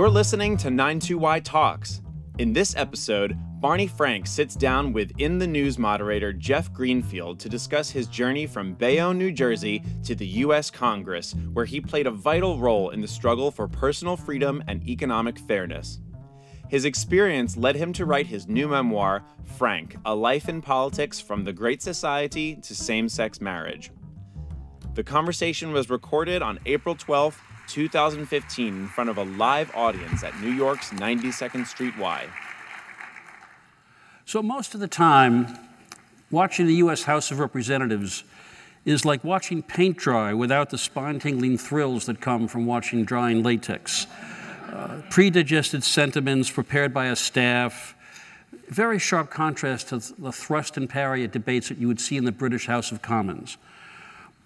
You're listening to 92Y Talks. In this episode, Barney Frank sits down with In the News moderator Jeff Greenfield to discuss his journey from Bayonne, New Jersey to the U.S. Congress, where he played a vital role in the struggle for personal freedom and economic fairness. His experience led him to write his new memoir, Frank A Life in Politics from the Great Society to Same Sex Marriage. The conversation was recorded on April 12, 2015, in front of a live audience at New York's 92nd Street Y. So, most of the time, watching the U.S. House of Representatives is like watching paint dry without the spine tingling thrills that come from watching drying latex. Uh, predigested sentiments prepared by a staff, very sharp contrast to the thrust and parry at debates that you would see in the British House of Commons.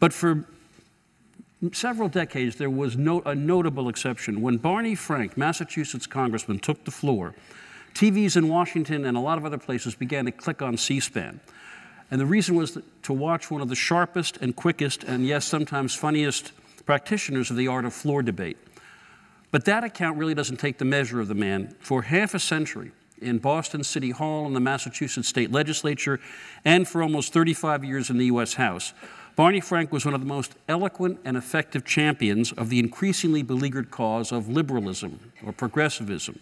But for several decades, there was no, a notable exception. When Barney Frank, Massachusetts congressman, took the floor, TVs in Washington and a lot of other places began to click on C SPAN. And the reason was to watch one of the sharpest and quickest, and yes, sometimes funniest practitioners of the art of floor debate. But that account really doesn't take the measure of the man. For half a century, in Boston City Hall, in the Massachusetts State Legislature, and for almost 35 years in the U.S. House, Barney Frank was one of the most eloquent and effective champions of the increasingly beleaguered cause of liberalism or progressivism.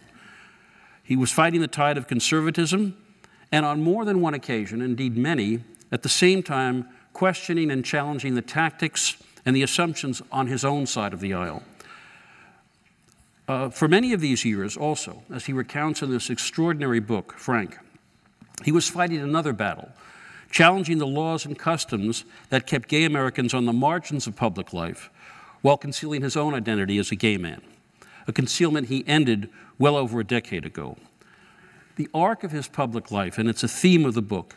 He was fighting the tide of conservatism, and on more than one occasion, indeed many, at the same time, questioning and challenging the tactics and the assumptions on his own side of the aisle. Uh, for many of these years, also, as he recounts in this extraordinary book, Frank, he was fighting another battle, challenging the laws and customs that kept gay Americans on the margins of public life while concealing his own identity as a gay man, a concealment he ended well over a decade ago. The arc of his public life, and it's a theme of the book,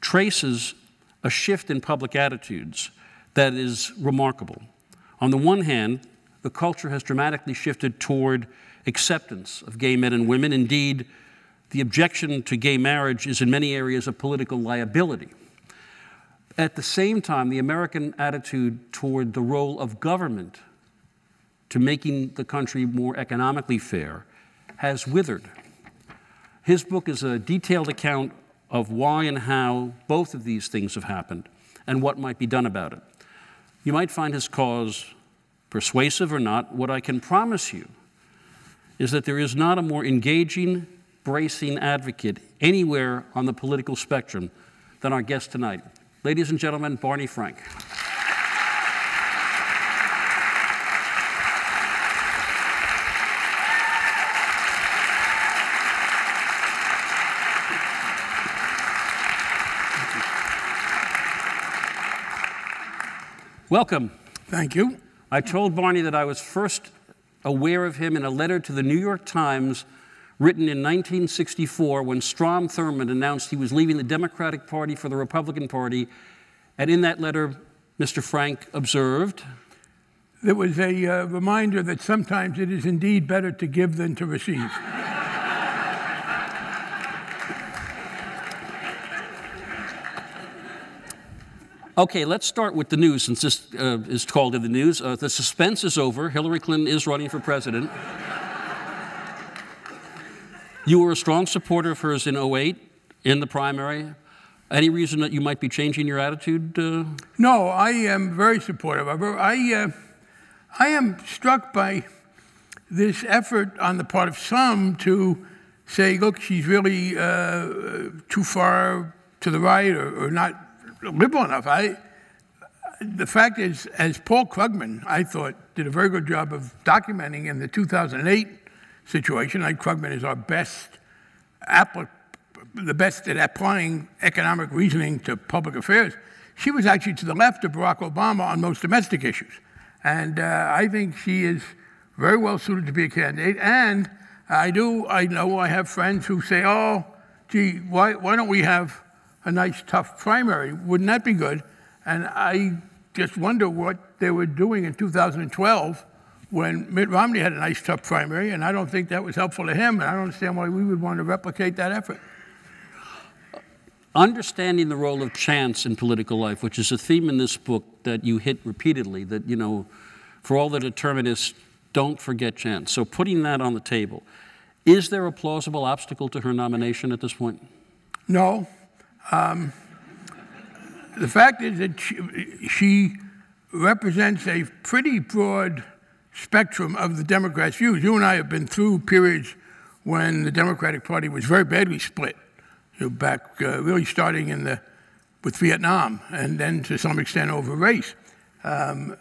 traces a shift in public attitudes that is remarkable. On the one hand, the culture has dramatically shifted toward acceptance of gay men and women. Indeed, the objection to gay marriage is in many areas a political liability. At the same time, the American attitude toward the role of government to making the country more economically fair has withered. His book is a detailed account of why and how both of these things have happened and what might be done about it. You might find his cause persuasive or not. What I can promise you is that there is not a more engaging, bracing advocate anywhere on the political spectrum than our guest tonight. Ladies and gentlemen, Barney Frank. Welcome. Thank you. I told Barney that I was first aware of him in a letter to the New York Times written in 1964 when Strom Thurmond announced he was leaving the Democratic Party for the Republican Party. And in that letter, Mr. Frank observed There was a uh, reminder that sometimes it is indeed better to give than to receive. Okay, let's start with the news since this uh, is called in the news. Uh, the suspense is over. Hillary Clinton is running for president. You were a strong supporter of hers in 08 in the primary. Any reason that you might be changing your attitude? Uh? No, I am very supportive of her. I, uh, I am struck by this effort on the part of some to say, look, she's really uh, too far to the right or, or not liberal enough. I, the fact is, as Paul Krugman, I thought, did a very good job of documenting in the 2008 situation, Ike Krugman is our best the best at applying economic reasoning to public affairs. She was actually to the left of Barack Obama on most domestic issues. And uh, I think she is very well suited to be a candidate. And I do, I know I have friends who say, oh, gee, why, why don't we have a nice, tough primary? Wouldn't that be good? And I just wonder what they were doing in 2012 when Mitt Romney had a nice, tough primary, and I don't think that was helpful to him, and I don't understand why we would want to replicate that effort. Understanding the role of chance in political life, which is a theme in this book that you hit repeatedly, that, you know, for all the determinists don't forget chance. So, putting that on the table, is there a plausible obstacle to her nomination at this point? No. Um, the fact is that she, she, represents a pretty broad spectrum of the Democrats' views. You and I have been through periods when the Democratic Party was very badly split, you know, back uh, really starting in the with Vietnam, and then to some extent over race. Um,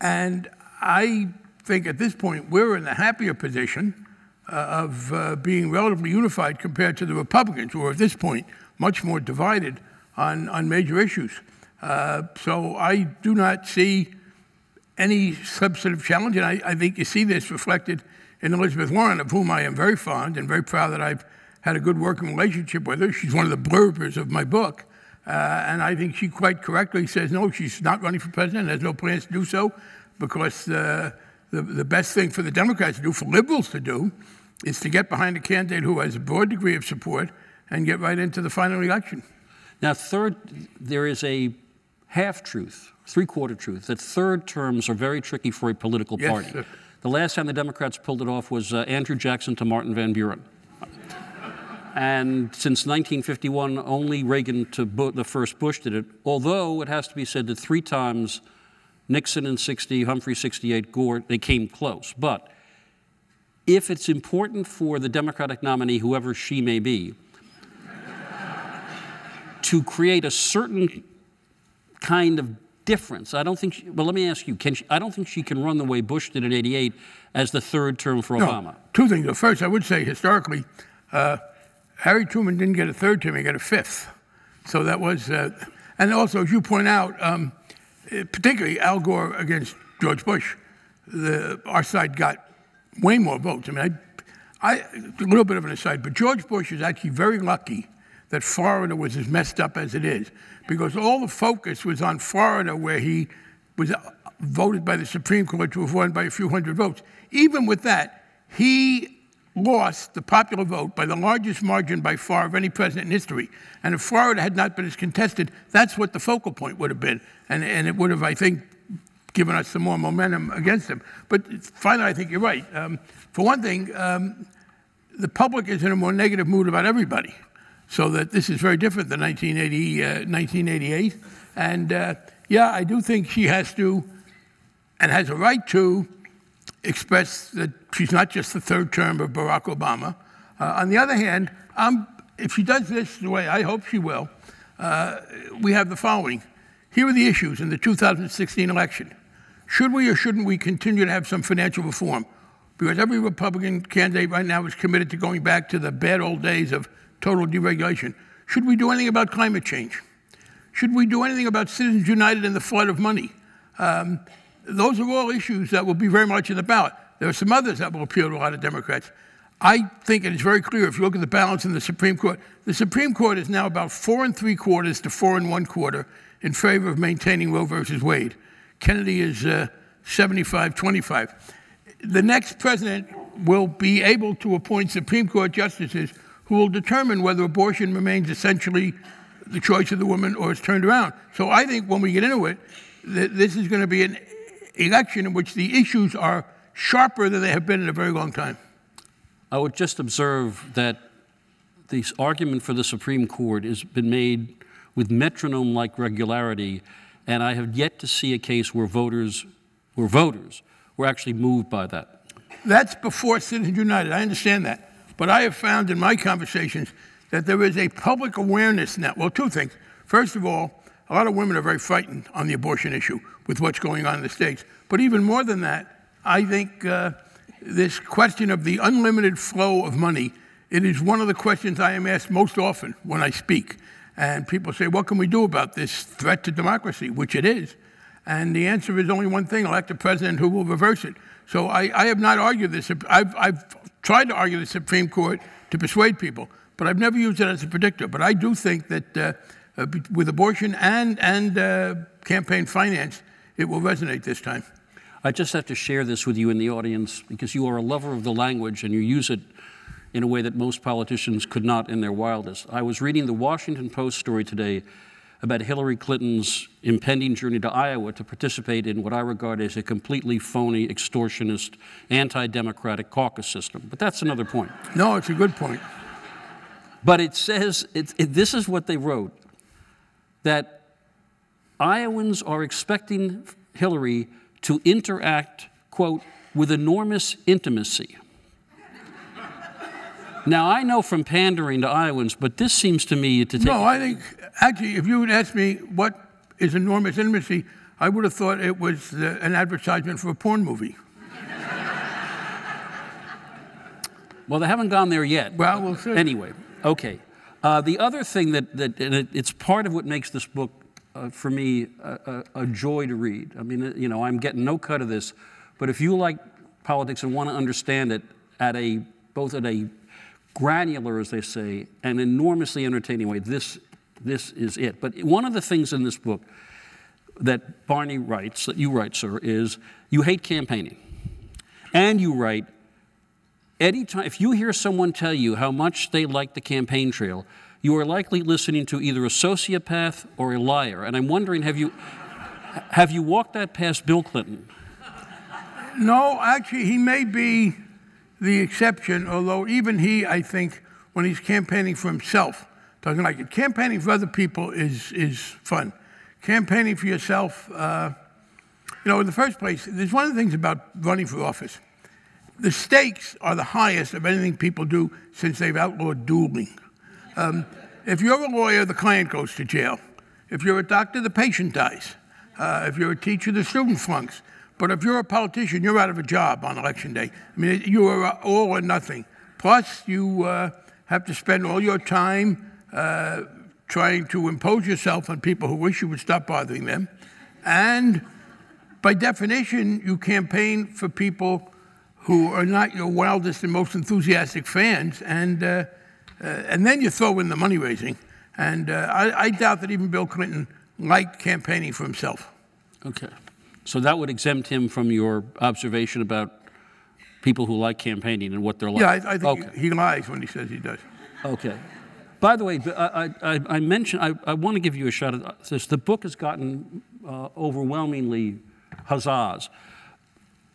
and I think at this point we're in the happier position uh, of uh, being relatively unified compared to the Republicans, who are at this point much more divided on, on major issues. Uh, so I do not see any substantive challenge, and I, I, think you see this reflected in Elizabeth Warren, of whom I am very fond and very proud that I've had a good working relationship with her. She's one of the blurbers of my book. Uh, and I think she quite correctly says, no, she's not running for president, has no plans to do so, because uh, the, the best thing for the Democrats to do, for liberals to do, is to get behind a candidate who has a broad degree of support and get right into the final election. Now, third, there is a half truth, three quarter truth, that third terms are very tricky for a political party. The last time the Democrats pulled it off was uh, Andrew Jackson to Martin Van Buren. And since 1951, only Reagan to the first Bush did it, although it has to be said that three times Nixon in 60, Humphrey 68, Gore, they came close. But if it's important for the Democratic nominee, whoever she may be, to create a certain kind of difference, I don't think, she, well, let me ask you, can she, I don't think she can run the way Bush did in 88 as the third term for no, Obama. Two things. First, I would say historically, uh, Harry Truman didn't get a third term, he got a fifth. So that was, uh, and also, as you point out, um, particularly Al Gore against George Bush, the, our side got way more votes. I mean, I, I, a little bit of an aside, but George Bush is actually very lucky that Florida was as messed up as it is, because all the focus was on Florida, where he was voted by the Supreme Court to have won by a few hundred votes. Even with that, he lost the popular vote by the largest margin by far of any president in history. And if Florida had not been as contested, that's what the focal point would have been. And, and it would have, I think, given us some more momentum against him. But finally, I think you're right. Um, for one thing, um, the public is in a more negative mood about everybody. So that this is very different than 1980, uh, 1988. And uh, yeah, I do think she has to, and has a right to, express that she's not just the third term of Barack Obama. Uh, on the other hand, I'm, if she does this the way I hope she will, uh, we have the following. Here are the issues in the 2016 election. Should we or shouldn't we continue to have some financial reform? Because every Republican candidate right now is committed to going back to the bad old days of total deregulation. Should we do anything about climate change? Should we do anything about Citizens United and the flood of money? Um, those are all issues that will be very much in the ballot. There are some others that will appeal to a lot of Democrats. I think it is very clear if you look at the balance in the Supreme Court. The Supreme Court is now about four and three quarters to four and one quarter in favor of maintaining Roe versus Wade. Kennedy is uh, 75 25. The next president will be able to appoint Supreme Court justices who will determine whether abortion remains essentially the choice of the woman or is turned around. So I think when we get into it, this is going to be an election in which the issues are sharper than they have been in a very long time. I would just observe that this argument for the Supreme Court has been made with metronome like regularity, and I have yet to see a case where voters were voters were actually moved by that. That's before Citizens United. I understand that. But I have found in my conversations that there is a public awareness now. Well, two things. First of all, a lot of women are very frightened on the abortion issue with what's going on in the States. But even more than that, I think uh, this question of the unlimited flow of money, it is one of the questions I am asked most often when I speak. And people say, what can we do about this threat to democracy, which it is? And the answer is only one thing, elect a president who will reverse it. So I, I have not argued this. I've, I've tried to argue the Supreme Court to persuade people, but I've never used it as a predictor. But I do think that uh, uh, with abortion and, and uh, campaign finance, it will resonate this time. I just have to share this with you in the audience because you are a lover of the language and you use it in a way that most politicians could not in their wildest. I was reading the Washington Post story today about Hillary Clinton's impending journey to Iowa to participate in what I regard as a completely phony, extortionist, anti democratic caucus system. But that's another point. No, it's a good point. But it says, it, it, this is what they wrote that Iowans are expecting Hillary to interact, quote, with enormous intimacy. Now, I know from pandering to Iowans, but this seems to me to take. No, I think, actually, if you would ask me what is enormous intimacy, I would have thought it was the, an advertisement for a porn movie. Well, they haven't gone there yet. Well, we'll see. Anyway, okay. Uh, the other thing that, that and it, it's part of what makes this book, uh, for me, a, a, a, joy to read. I mean, you know, I'm getting no cut of this, but if you like politics and want to understand it at a both at a granular, as they say, and enormously entertaining way, this this is it. But one of the things in this book that Barney writes, that you write, sir, is you hate campaigning, and you write anytime, if you hear someone tell you how much they like the campaign trail, you are likely listening to either a sociopath or a liar. And I'm wondering, have you, have you walked that past Bill Clinton? No, actually, he may be the exception, although even he, I think, when he's campaigning for himself, doesn't like it. Campaigning for other people is, is fun. Campaigning for yourself, uh, you know, in the first place, there's one of the things about running for office the stakes are the highest of anything people do since they've outlawed dueling. Um, if you're a lawyer, the client goes to jail. If you're a doctor, the patient dies. Uh, if you're a teacher, the student flunks. But if you're a politician, you're out of a job on election day. I mean, you are all or nothing. Plus, you uh, have to spend all your time uh, trying to impose yourself on people who wish you would stop bothering them. And by definition, you campaign for people who are not your wildest and most enthusiastic fans, and, uh, uh, and then you throw in the money raising. And uh, I, I, doubt that even Bill Clinton liked campaigning for himself. Okay. So that would exempt him from your observation about people who like campaigning and what they're like? Yeah, I, I think okay. he, he lies when he says he does. Okay. By the way, I, I, I mentioned, I, I want to give you a shot at this. The book has gotten uh, overwhelmingly huzzas.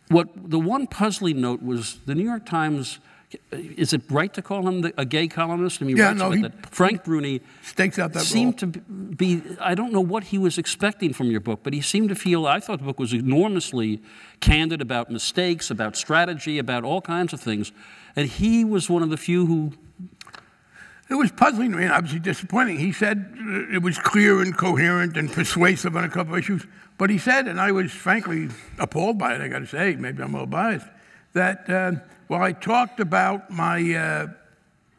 What the one puzzling note was the New York Times. Is it right to call him the, a gay columnist? I mean, yeah, no, he, Frank Bruni stakes out that seemed role. to be. I don't know what he was expecting from your book, but he seemed to feel. I thought the book was enormously candid about mistakes, about strategy, about all kinds of things, and he was one of the few who it was puzzling to me and obviously disappointing. He said uh, it was clear and coherent and persuasive on a couple of issues. But he said, and I was frankly appalled by it, I got to say, maybe I'm a little biased, that uh, while I talked about my uh,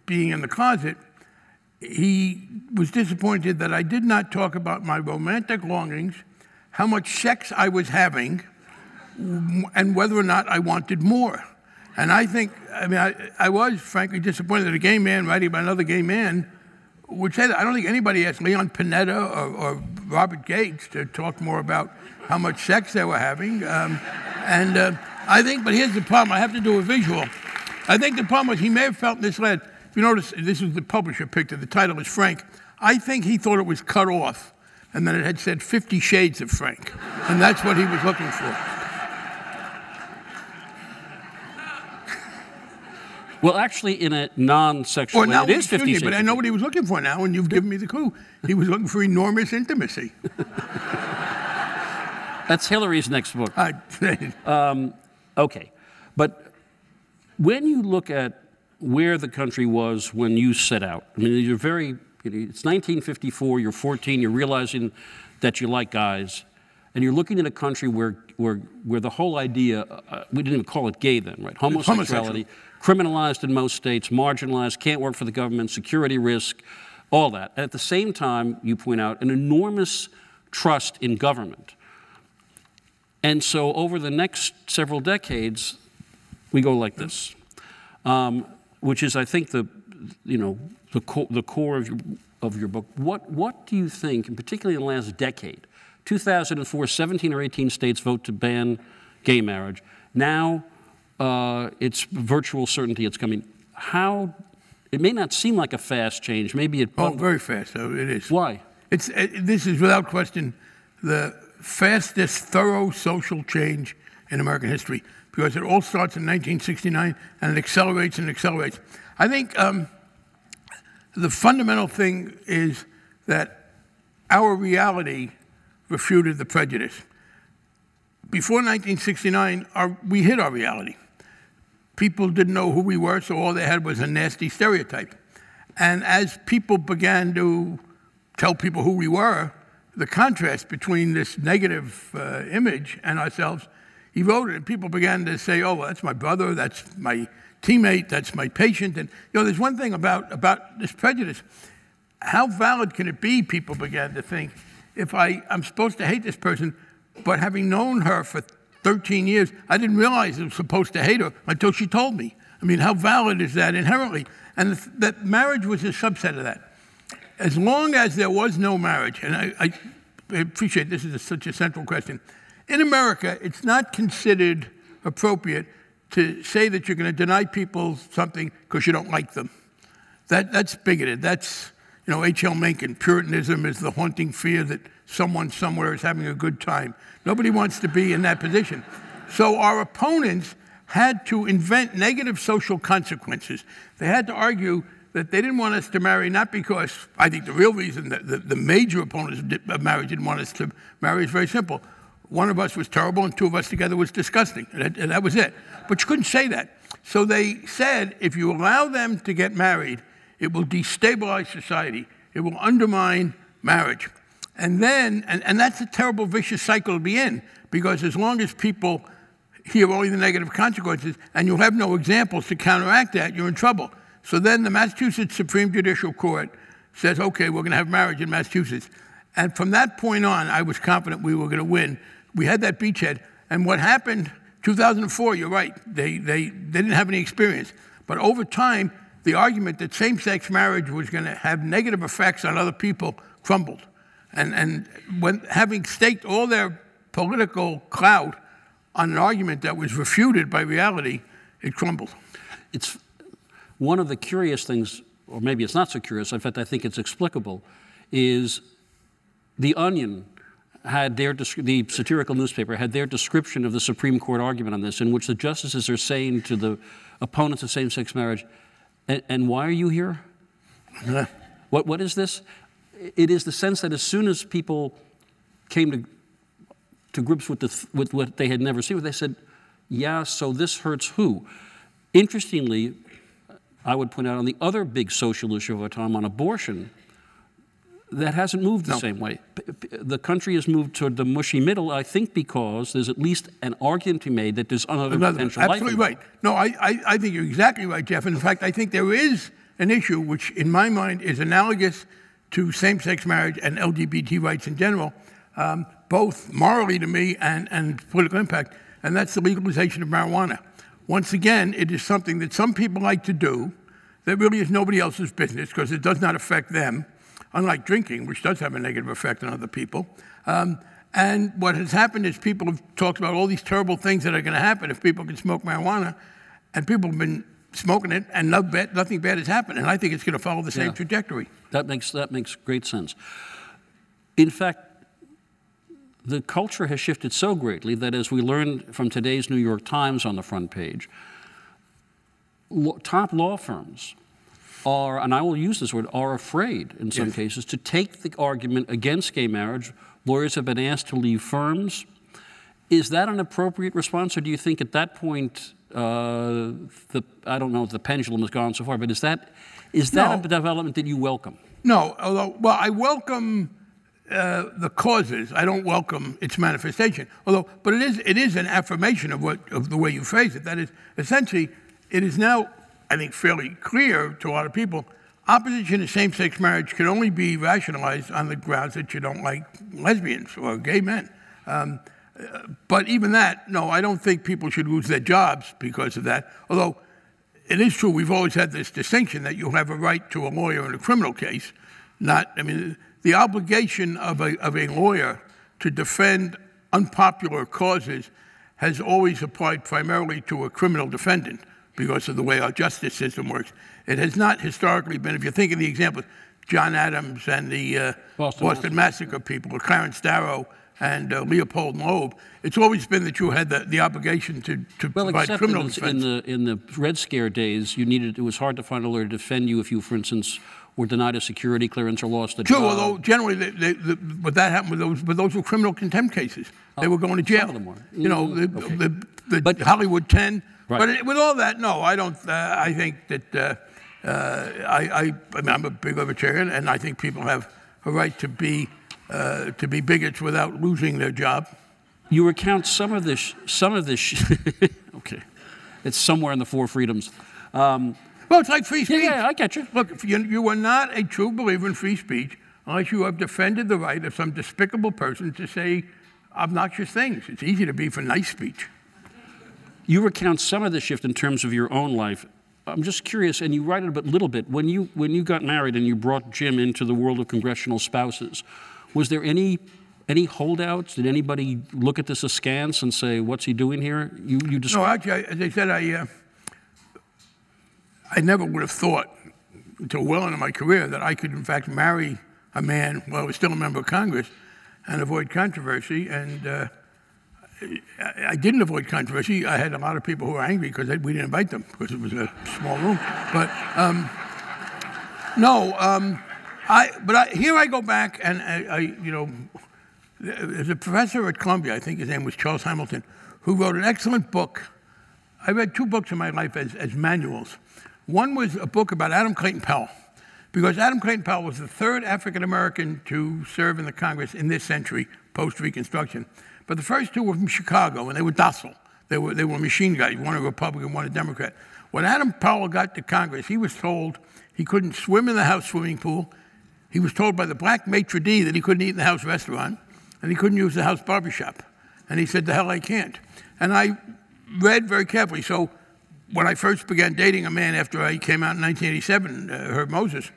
being in the closet, he was disappointed that I did not talk about my romantic longings, how much sex I was having, and whether or not I wanted more. And I think, I mean, I, I was frankly disappointed that a gay man writing about another gay man would say that. I don't think anybody asked Leon Panetta or, or Robert Gates to talk more about how much sex they were having. Um, and uh, I think, but here's the problem I have to do a visual. I think the problem was he may have felt misled. If you notice, this is the publisher picture, the title is Frank. I think he thought it was cut off and then it had said 50 Shades of Frank. And that's what he was looking for. Well, actually, in a non-sexual well, way, it is 50 Shades. But I know what he was looking for now, and you've given me the clue. He was looking for enormous intimacy. That's Hillary's next book. I, um, okay. But when you look at where the country was when you set out, I mean, you're very, you know, it's 1954, you're 14, you're realizing that you like guys, and you're looking at a country where, where, where the whole idea, uh, we didn't even call it gay then, right? Homosexuality criminalized in most states, marginalized, can't work for the government, security risk, all that. At the same time, you point out an enormous trust in government. And so over the next several decades, we go like this, um, which is, I think, the, you know, the, co- the core of your, of your book. What, what do you think, and particularly in the last decade, 2004, 17 or 18 states vote to ban gay marriage. Now, uh, it's virtual certainty it's coming. How, it may not seem like a fast change, maybe it. Oh, very fast, so it is. Why? It's, it, this is without question the fastest thorough social change in American history because it all starts in 1969 and it accelerates and accelerates. I think um, the fundamental thing is that our reality refuted the prejudice. Before 1969, our, we hid our reality. People didn't know who we were, so all they had was a nasty stereotype. And as people began to tell people who we were, the contrast between this negative uh, image and ourselves he wrote it, and people began to say, "Oh, well, that's my brother, that's my teammate, that's my patient." And you know, there's one thing about about this prejudice. How valid can it be? People began to think, if I, I'm supposed to hate this person, but having known her for 13 years, I didn't realize I was supposed to hate her until she told me. I mean, how valid is that inherently? And that marriage was a subset of that. As long as there was no marriage, and I, I appreciate this is a, such a central question, in America, it's not considered appropriate to say that you're going to deny people something because you don't like them. That, that's bigoted. That's, you know, H.L. Mencken, Puritanism is the haunting fear that someone somewhere is having a good time. Nobody wants to be in that position. So our opponents had to invent negative social consequences. They had to argue that they didn't want us to marry, not because I think the real reason that the, the major opponents of marriage didn't want us to marry is very simple. One of us was terrible, and two of us together was disgusting. And that, and that was it. But you couldn't say that. So they said if you allow them to get married, it will destabilize society, it will undermine marriage. And then, and, and that's a terrible vicious cycle to be in, because as long as people hear only the negative consequences and you have no examples to counteract that, you're in trouble. So then the Massachusetts Supreme Judicial Court says, okay, we're going to have marriage in Massachusetts. And from that point on, I was confident we were going to win we had that beachhead. And what happened, 2004, you're right, they, they, they didn't have any experience. But over time, the argument that same sex marriage was going to have negative effects on other people crumbled. And, and when, having staked all their political clout on an argument that was refuted by reality, it crumbled. It's one of the curious things, or maybe it's not so curious, in fact, I think it's explicable, is The Onion had their the satirical newspaper had their description of the Supreme Court argument on this, in which the justices are saying to the opponents of same-sex marriage, "And, and why are you here? what what is this? It is the sense that as soon as people came to to grips with the with what they had never seen, they said, "Yeah, so this hurts who?" Interestingly, I would point out on the other big social issue of our time, on abortion that hasn't moved the no. same way. The country has moved toward the mushy middle, I think, because there's at least an argument to be made that there's another, another potential Absolutely right. No, I, I, I, think you're exactly right, Jeff. And in fact, I think there is an issue which, in my mind, is analogous to same sex marriage and LGBT rights in general, um, both morally to me and, and political impact, and that's the legalization of marijuana. Once again, it is something that some people like to do that really is nobody else's business because it does not affect them unlike drinking, which does have a negative effect on other people. Um, and what has happened is people have talked about all these terrible things that are going to happen if people can smoke marijuana, and people have been smoking it, and no bad, nothing bad has happened. And I think it's going to follow the same yeah. trajectory. That makes that makes great sense. In fact, the culture has shifted so greatly that, as we learned from today's New York Times on the front page, top law firms are, and I will use this word, are afraid in some yes. cases to take the argument against gay marriage. Lawyers have been asked to leave firms. Is that an appropriate response, or do you think at that point, uh, the, I don't know if the pendulum has gone so far, but is that, is that no. a development that you welcome? No, although, well, I welcome uh, the causes. I don't welcome its manifestation. Although, but it is, it is an affirmation of, what, of the way you phrase it. That is, essentially, it is now I think, fairly clear to a lot of people. Opposition to same sex marriage can only be rationalized on the grounds that you don't like lesbians or gay men. Um, but even that, no, I don't think people should lose their jobs because of that. Although it is true, we've always had this distinction that you have a right to a lawyer in a criminal case. Not, I mean, the obligation of a, of a lawyer to defend unpopular causes has always applied primarily to a criminal defendant because of the way our justice system works. It has not historically been, if you think of the examples, John Adams and the uh, Boston Boston, Massacre people, or Clarence Darrow and uh, Leopold Loeb. It's always been that you had the, the obligation to, to Well, provide criminal in, defense. in the in the Red Scare days, you needed it was hard to find a lawyer to defend you if you, for instance, were denied a security clearance or lost a job. True, although generally, they, they, the, but that happened with those, but those were criminal contempt cases. They were going to jail. of them were. You know, the, Mm, okay. the, the But- Hollywood Ten. Right. But with all that, no, I don't. Uh, I think that uh, uh, I, I, I mean, I'm a big libertarian, and I think people have a right to be uh, to be bigots without losing their job. You recount some of this. Some of this. okay, it's somewhere in the Four Freedoms. Um, Well, it's like free speech. yeah, yeah I get you. Look, you, you are not a true believer in free speech unless you have defended the right of some despicable person to say obnoxious things. It's easy to be for nice speech. You recount some of the shift in terms of your own life. I'm just curious, and you write it a little bit. When you when you got married and you brought Jim into the world of congressional spouses, was there any any holdouts? Did anybody look at this askance and say, "What's he doing here?" You you just No, actually, I, as I said, I, uh, I never would have thought until well into my career that I could, in fact, marry a man while I was still a member of Congress and avoid controversy. And uh, I, didn't avoid controversy. I had a lot of people who were angry because we didn't invite them because it was a small room. But um, no, um, I, but I, here I go back and I, I, you know, there's a professor at Columbia, I think his name was Charles Hamilton, who wrote an excellent book. I read two books in my life as, as manuals. One was a book about Adam Clayton Powell, because Adam Clayton Powell was the third African American to serve in the Congress in this century, post Reconstruction. But the first two were from Chicago, and they were docile. They were, they were machine guys, one a Republican, one a Democrat. When Adam Powell got to Congress, he was told he couldn't swim in the House swimming pool. He was told by the black maitre d' that he couldn't eat in the House restaurant, and he couldn't use the House barbershop. And he said, The hell I can't. And I read very carefully. So when I first began dating a man after I came out in 1987, uh, Herb Moses,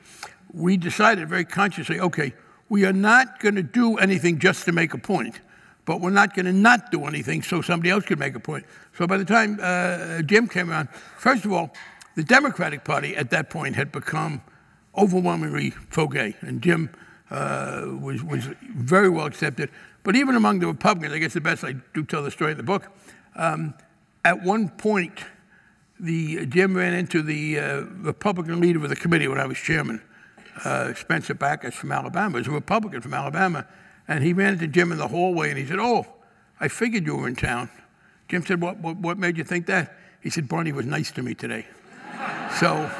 we decided very consciously okay, we are not going to do anything just to make a point, but we're not going to not do anything so somebody else could make a point. So by the time uh, Jim came around, first of all, the Democratic Party at that point had become overwhelmingly pro gay, and Jim uh, was, was very well accepted. But even among the Republicans, I guess the best I do tell the story in the book, um, at one point, the Jim ran into the uh, Republican leader of the committee when I was chairman, uh, Spencer Backus from Alabama. He's a Republican from Alabama, and he ran into Jim in the hallway, and he said, "Oh, I figured you were in town." Jim said, "What? What, what made you think that?" He said, "Barney was nice to me today." so.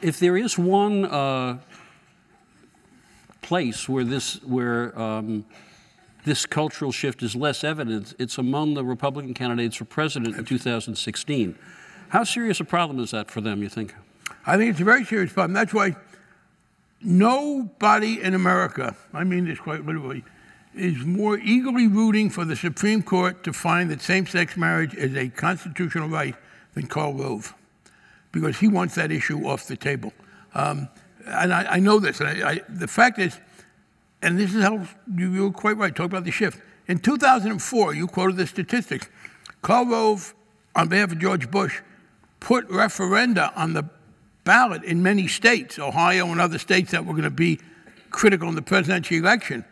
if there is one uh, place where this where um, this cultural shift is less evident, it's among the Republican candidates for president in 2016. How serious a problem is that for them? You think? I think it's a very serious problem. That's why nobody in America, I mean this quite literally, is more eagerly rooting for the Supreme Court to find that same sex marriage is a constitutional right than Karl Rove, because he wants that issue off the table. Um, and I, I, know this. And I, I, the fact is, and this is how you, you were quite right, talk about the shift. In 2004, you quoted the statistics. Karl Rove, on behalf of George Bush, put referenda on the ballot in many states, Ohio and other states that were going to be critical in the presidential election,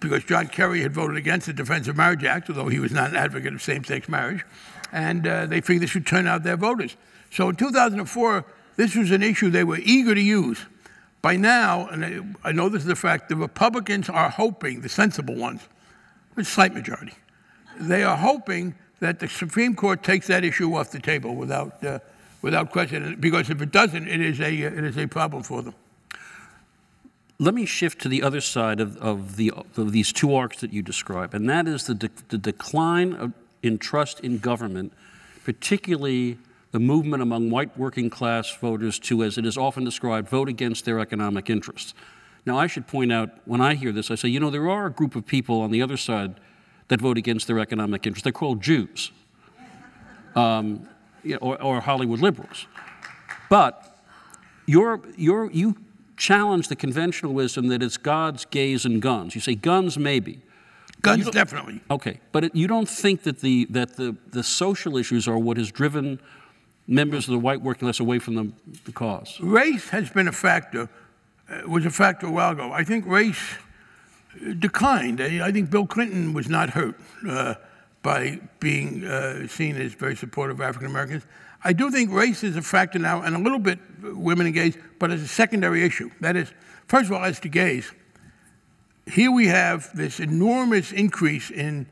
because John Kerry had voted against the Defense of Marriage Act, although he was not an advocate of same sex marriage, and uh, they figured this would turn out their voters. So in 2004, this was an issue they were eager to use. By now, and I know this is a fact, the Republicans are hoping, the sensible ones, a slight majority, they are hoping that the Supreme Court takes that issue off the table without, uh, without question, because if it doesn't, it is, a, it is a problem for them. Let me shift to the other side of, of, the, of these two arcs that you describe, and that is the, de- the decline of, in trust in government, particularly the movement among white working class voters to, as it is often described, vote against their economic interests. Now, I should point out, when I hear this, I say, you know, there are a group of people on the other side that vote against their economic interests. They're called Jews um, or, or Hollywood liberals. But you're, you're, you challenge the conventional wisdom that it's gods, gays, and guns. You say guns, maybe. Guns, definitely. Okay, but it, you don't think that the that the, the social issues are what has driven members of the white working class away from the, the cause? Race has been a factor, uh, was a factor a while ago. I think race declined. I think Bill Clinton was not hurt uh, by being uh, seen as very supportive of African Americans. I do think race is a factor now, and a little bit women and gays, but as a secondary issue. That is, first of all, as to gays, here we have this enormous increase in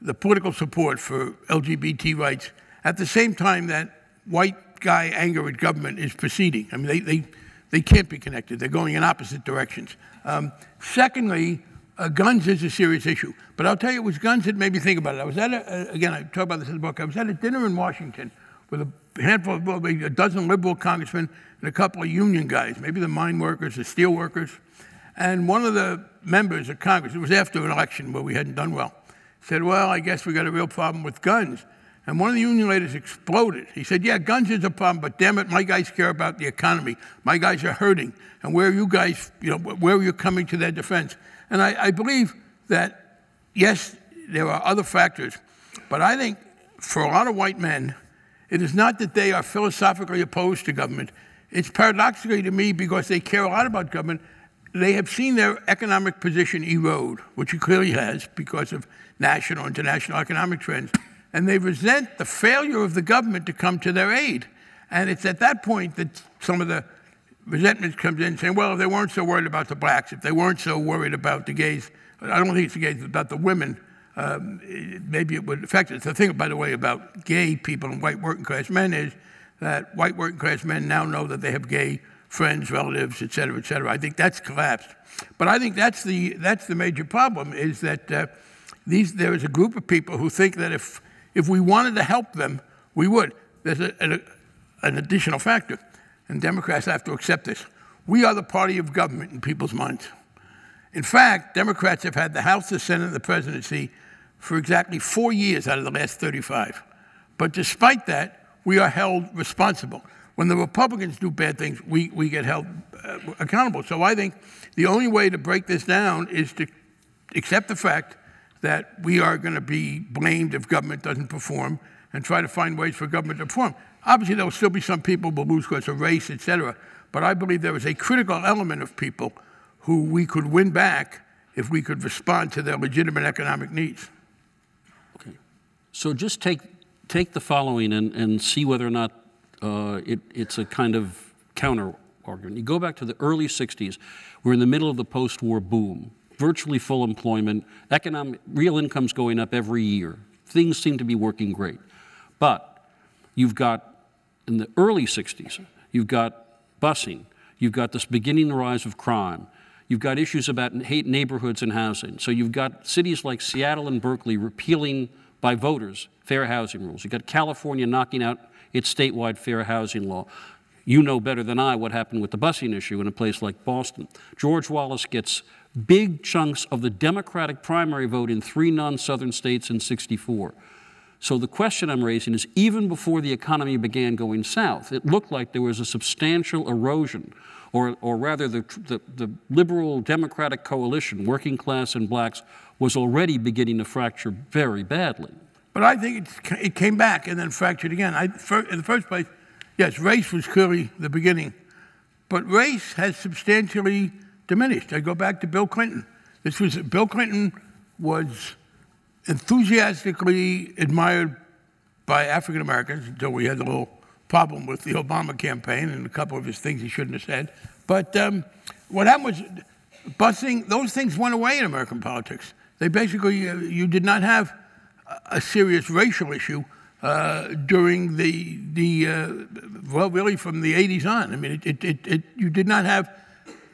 the political support for LGBT rights at the same time that white guy anger at government is proceeding. I mean, they, they, they can't be connected, they're going in opposite directions. Um, secondly, uh, guns is a serious issue. But I'll tell you, it was guns that made me think about it. I was at a, again, I talk about this in the book. I was at a dinner in Washington with a handful of, well, a dozen liberal congressmen and a couple of union guys, maybe the mine workers, the steel workers. And one of the members of Congress, it was after an election where we hadn't done well, said, Well, I guess we got a real problem with guns. And one of the union leaders exploded. He said, Yeah, guns is a problem, but damn it, my guys care about the economy. My guys are hurting. And where are you guys, you know, where are you coming to their defense? And I, I believe that, yes, there are other factors, but I think for a lot of white men, it is not that they are philosophically opposed to government. It's paradoxically to me because they care a lot about government. They have seen their economic position erode, which it clearly has because of national, international economic trends. And they resent the failure of the government to come to their aid. And it's at that point that some of the resentment comes in saying, well, if they weren't so worried about the blacks, if they weren't so worried about the gays, I don't think it's the gays, about the women, um, maybe it would affect it. The thing, by the way, about gay people and white working class men is that white working class men now know that they have gay friends, relatives, et cetera, et cetera. I think that's collapsed. But I think that's the, that's the major problem is that uh, these, there is a group of people who think that if, if we wanted to help them, we would. There's a, a, an additional factor and Democrats have to accept this. We are the party of government in people's minds. In fact, Democrats have had the House, the Senate, and the presidency for exactly four years out of the last 35. But despite that, we are held responsible. When the Republicans do bad things, we, we get held uh, accountable. So I think the only way to break this down is to accept the fact that we are going to be blamed if government doesn't perform and try to find ways for government to perform. Obviously, there will still be some people who will lose because of race, et cetera. But I believe there is a critical element of people who we could win back if we could respond to their legitimate economic needs. Okay. So just take, take the following and, and see whether or not uh, it, it's a kind of counter argument. You go back to the early 60s, we're in the middle of the post war boom, virtually full employment, economic, real incomes going up every year. Things seem to be working great. But You've got, in the early 60s, you've got busing. You've got this beginning rise of crime. You've got issues about hate neighborhoods and housing. So you've got cities like Seattle and Berkeley repealing by voters fair housing rules. You've got California knocking out its statewide fair housing law. You know better than I what happened with the busing issue in a place like Boston. George Wallace gets big chunks of the Democratic primary vote in three non Southern states in 64. So the question I'm raising is even before the economy began going south, it looked like there was a substantial erosion, or, or rather, the, the, the liberal democratic coalition, working class and blacks, was already beginning to fracture very badly. But I think it came back and then fractured again. I, in the first place, yes, race was clearly the beginning, but race has substantially diminished. I go back to Bill Clinton. This was Bill Clinton was enthusiastically admired by African Americans until we had a little problem with the Obama campaign and a couple of his things he shouldn't have said. But um, what happened was busing, those things went away in American politics. They basically, uh, you did not have a serious racial issue uh, during the, the uh, well, really from the 80s on. I mean, it, it, it, you did not have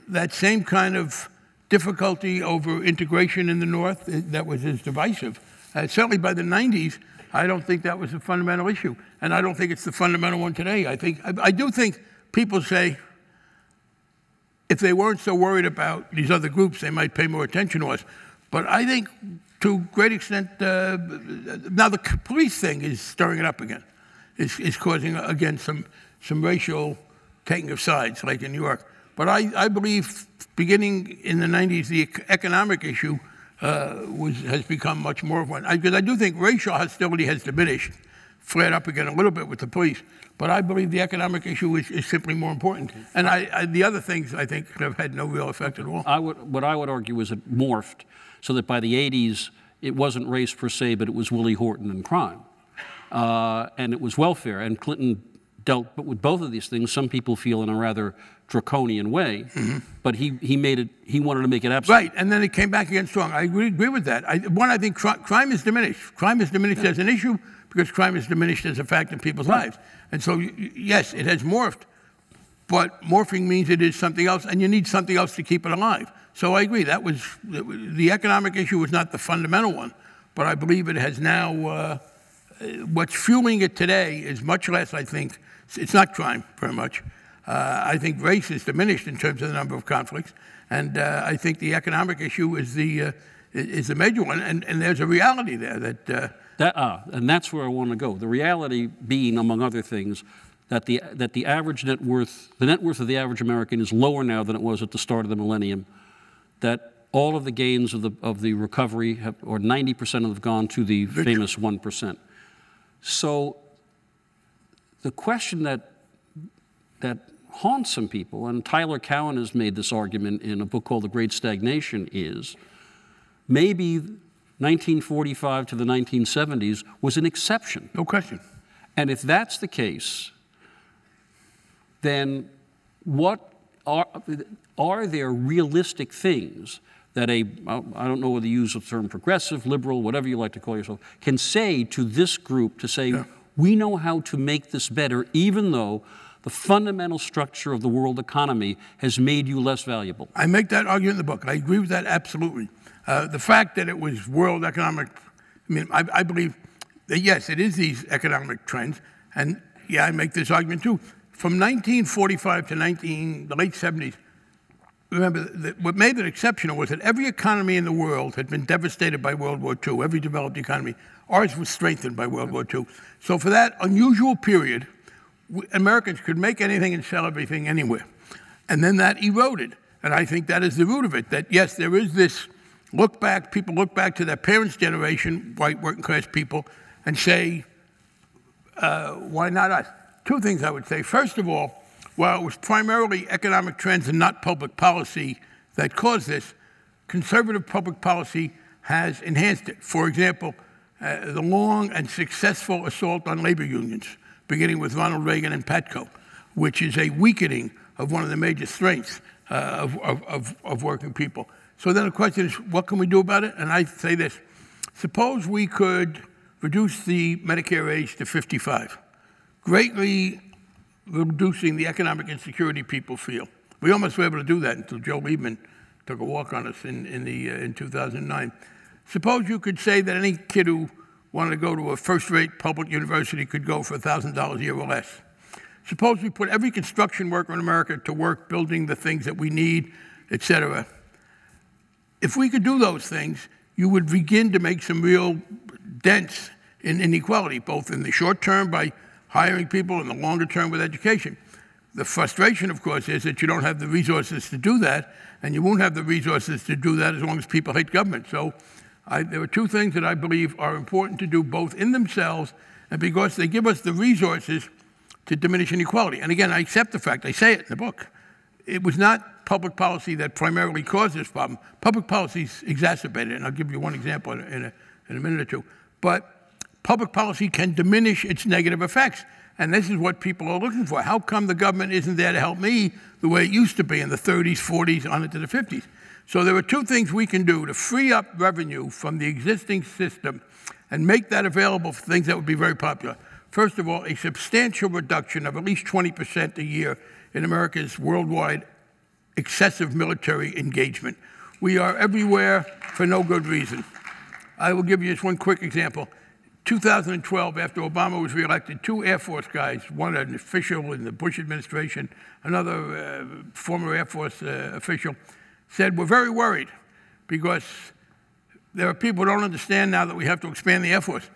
that same kind of difficulty over integration in the North that was as divisive. Uh, certainly by the 90s, I don't think that was a fundamental issue. And I don't think it's the fundamental one today. I, think, I, I do think people say if they weren't so worried about these other groups, they might pay more attention to us. But I think to great extent, uh, now the police thing is stirring it up again. It's, it's causing, again, some, some racial taking of sides, like in New York. But I, I believe beginning in the 90s, the economic issue uh, was, has become much more of one. Because I, I, do think racial hostility has diminished flared up again a little bit with the police. But I believe the economic issue is, is simply more important. And I, I, the other things, I think, have had no real effect at all. I would, what I would argue is it morphed so that by the 80s, it wasn't race per se, but it was Willie Horton and crime. Uh, and it was welfare. And Clinton dealt with both of these things, some people feel in a rather draconian way, mm-hmm. but he, he made it, he wanted to make it absolute. Right, and then it came back again strong. I agree, agree with that. I, one, I think cr- crime is diminished. Crime is diminished yeah. as an issue because crime is diminished as a fact in people's right. lives. And so, yes, it has morphed, but morphing means it is something else, and you need something else to keep it alive. So I agree. That was the economic issue was not the fundamental one, but I believe it has now. Uh, what's fueling it today is much less, I think. It's not crime very much. Uh, I think race is diminished in terms of the number of conflicts, and uh, I think the economic issue is the uh, is the major one. And, and there's a reality there that. Uh, that ah, and that's where I want to go. The reality being, among other things, that the that the average net worth, the net worth of the average American, is lower now than it was at the start of the millennium. That all of the gains of the of the recovery have, or 90 percent of them have gone to the famous one percent. So the question that that haunts some people, and Tyler Cowen has made this argument in a book called The Great Stagnation, is maybe 1945 to the 1970s was an exception. No question. And if that's the case, then what are, are there realistic things that a, I don't know whether you use the term progressive, liberal, whatever you like to call yourself, can say to this group to say, yeah. we know how to make this better, even though the fundamental structure of the world economy has made you less valuable. I make that argument in the book. I agree with that absolutely. Uh, the fact that it was world economic, I mean, I, I, believe that yes, it is these economic trends, and yeah, I make this argument too. From 1945 to 19, the late 70s, remember, that what made it exceptional was that every economy in the world had been devastated by World War II, every developed economy. Ours was strengthened by World War II. So for that unusual period, Americans could make anything and sell everything anywhere. And then that eroded. And I think that is the root of it that, yes, there is this look back, people look back to their parents' generation, white working class people, and say, uh, why not us? Two things I would say. First of all, while it was primarily economic trends and not public policy that caused this, conservative public policy has enhanced it. For example, uh, the long and successful assault on labor unions beginning with Ronald Reagan and Patco, which is a weakening of one of the major strengths uh, of, of, of, working people. So then the question is, what can we do about it? And I say this suppose we could reduce the Medicare age to 55, greatly reducing the economic insecurity people feel. We almost were able to do that until Joe Lieberman took a walk on us in, in, the, uh, in 2009. Suppose you could say that any kid who wanted to go to a first rate public university could go for $1,000 a year or less. Suppose we put every construction worker in America to work building the things that we need, et cetera. If we could do those things, you would begin to make some real dents in inequality, both in the short term by hiring people and the longer term with education. The frustration, of course, is that you don't have the resources to do that, and you won't have the resources to do that as long as people hate government. So I, there are two things that I believe are important to do both in themselves and because they give us the resources to diminish inequality. And again, I accept the fact, I say it in the book. It was not public policy that primarily caused this problem. Public policies exacerbated it, and I'll give you one example in a, in a minute or two. But public policy can diminish its negative effects. And this is what people are looking for. How come the government isn't there to help me the way it used to be in the 30s, 40s, on into the 50s? So there are two things we can do to free up revenue from the existing system and make that available for things that would be very popular. First of all, a substantial reduction of at least 20% a year in America's worldwide excessive military engagement. We are everywhere for no good reason. I will give you just one quick example. 2012, after Obama was reelected, two Air Force guys, one an official in the Bush administration, another uh, former Air Force uh, official, said, We're very worried because there are people who don't understand now that we have to expand the Air Force.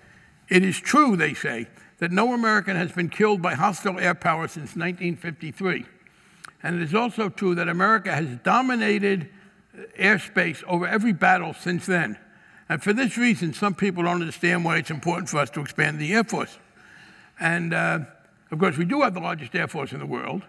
It is true, they say, that no American has been killed by hostile air power since 1953. And it is also true that America has dominated airspace over every battle since then. And for this reason, some people don't understand why it's important for us to expand the Air Force. And uh, of course, we do have the largest Air Force in the world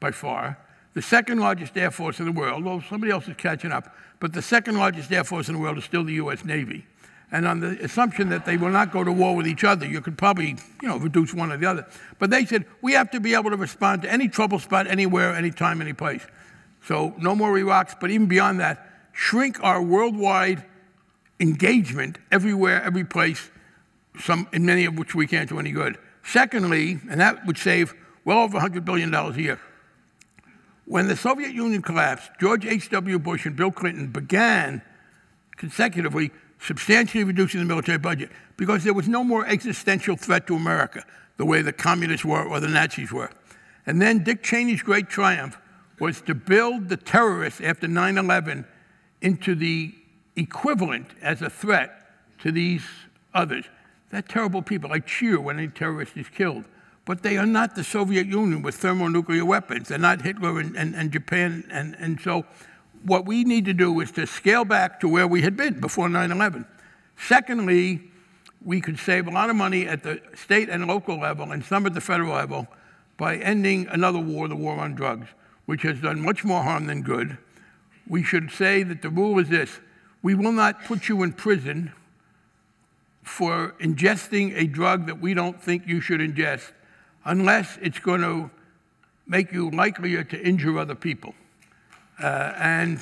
by far, the second largest Air Force in the world, well, somebody else is catching up, but the second largest Air Force in the world is still the US Navy. And on the assumption that they will not go to war with each other, you could probably, you know, reduce one or the other. But they said, we have to be able to respond to any trouble spot anywhere, anytime, any place. So no more Iraqs, but even beyond that, shrink our worldwide engagement everywhere, every place, some, in many of which we can't do any good. Secondly, and that would save well over $100 billion a year. When the Soviet Union collapsed, George H.W. Bush and Bill Clinton began consecutively substantially reducing the military budget because there was no more existential threat to America the way the communists were or the Nazis were. And then Dick Cheney's great triumph was to build the terrorists after 9 11 into the equivalent as a threat to these others. They're terrible people. I cheer when any terrorist is killed. But they are not the Soviet Union with thermonuclear weapons. They're not Hitler and, and, and Japan. And, and so what we need to do is to scale back to where we had been before 9 11. Secondly, we could save a lot of money at the state and local level and some at the federal level by ending another war, the war on drugs, which has done much more harm than good. We should say that the rule is this we will not put you in prison for ingesting a drug that we don't think you should ingest unless it's going to make you likelier to injure other people. Uh, and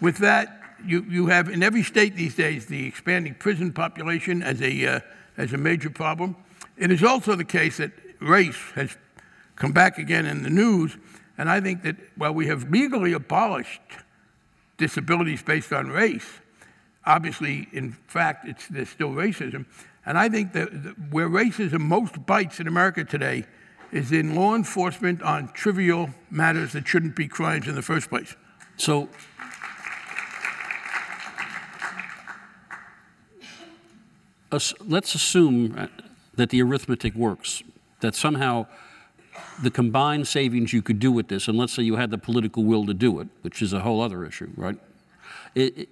with that, you, you have in every state these days the expanding prison population as a, uh, as a major problem. It is also the case that race has come back again in the news, and I think that while we have legally abolished disabilities based on race, obviously, in fact, it's, there's still racism. And I think that where racism most bites in America today is in law enforcement on trivial matters that shouldn't be crimes in the first place. So, let's assume that the arithmetic works, that somehow the combined savings you could do with this, and let's say you had the political will to do it, which is a whole other issue, right? It, it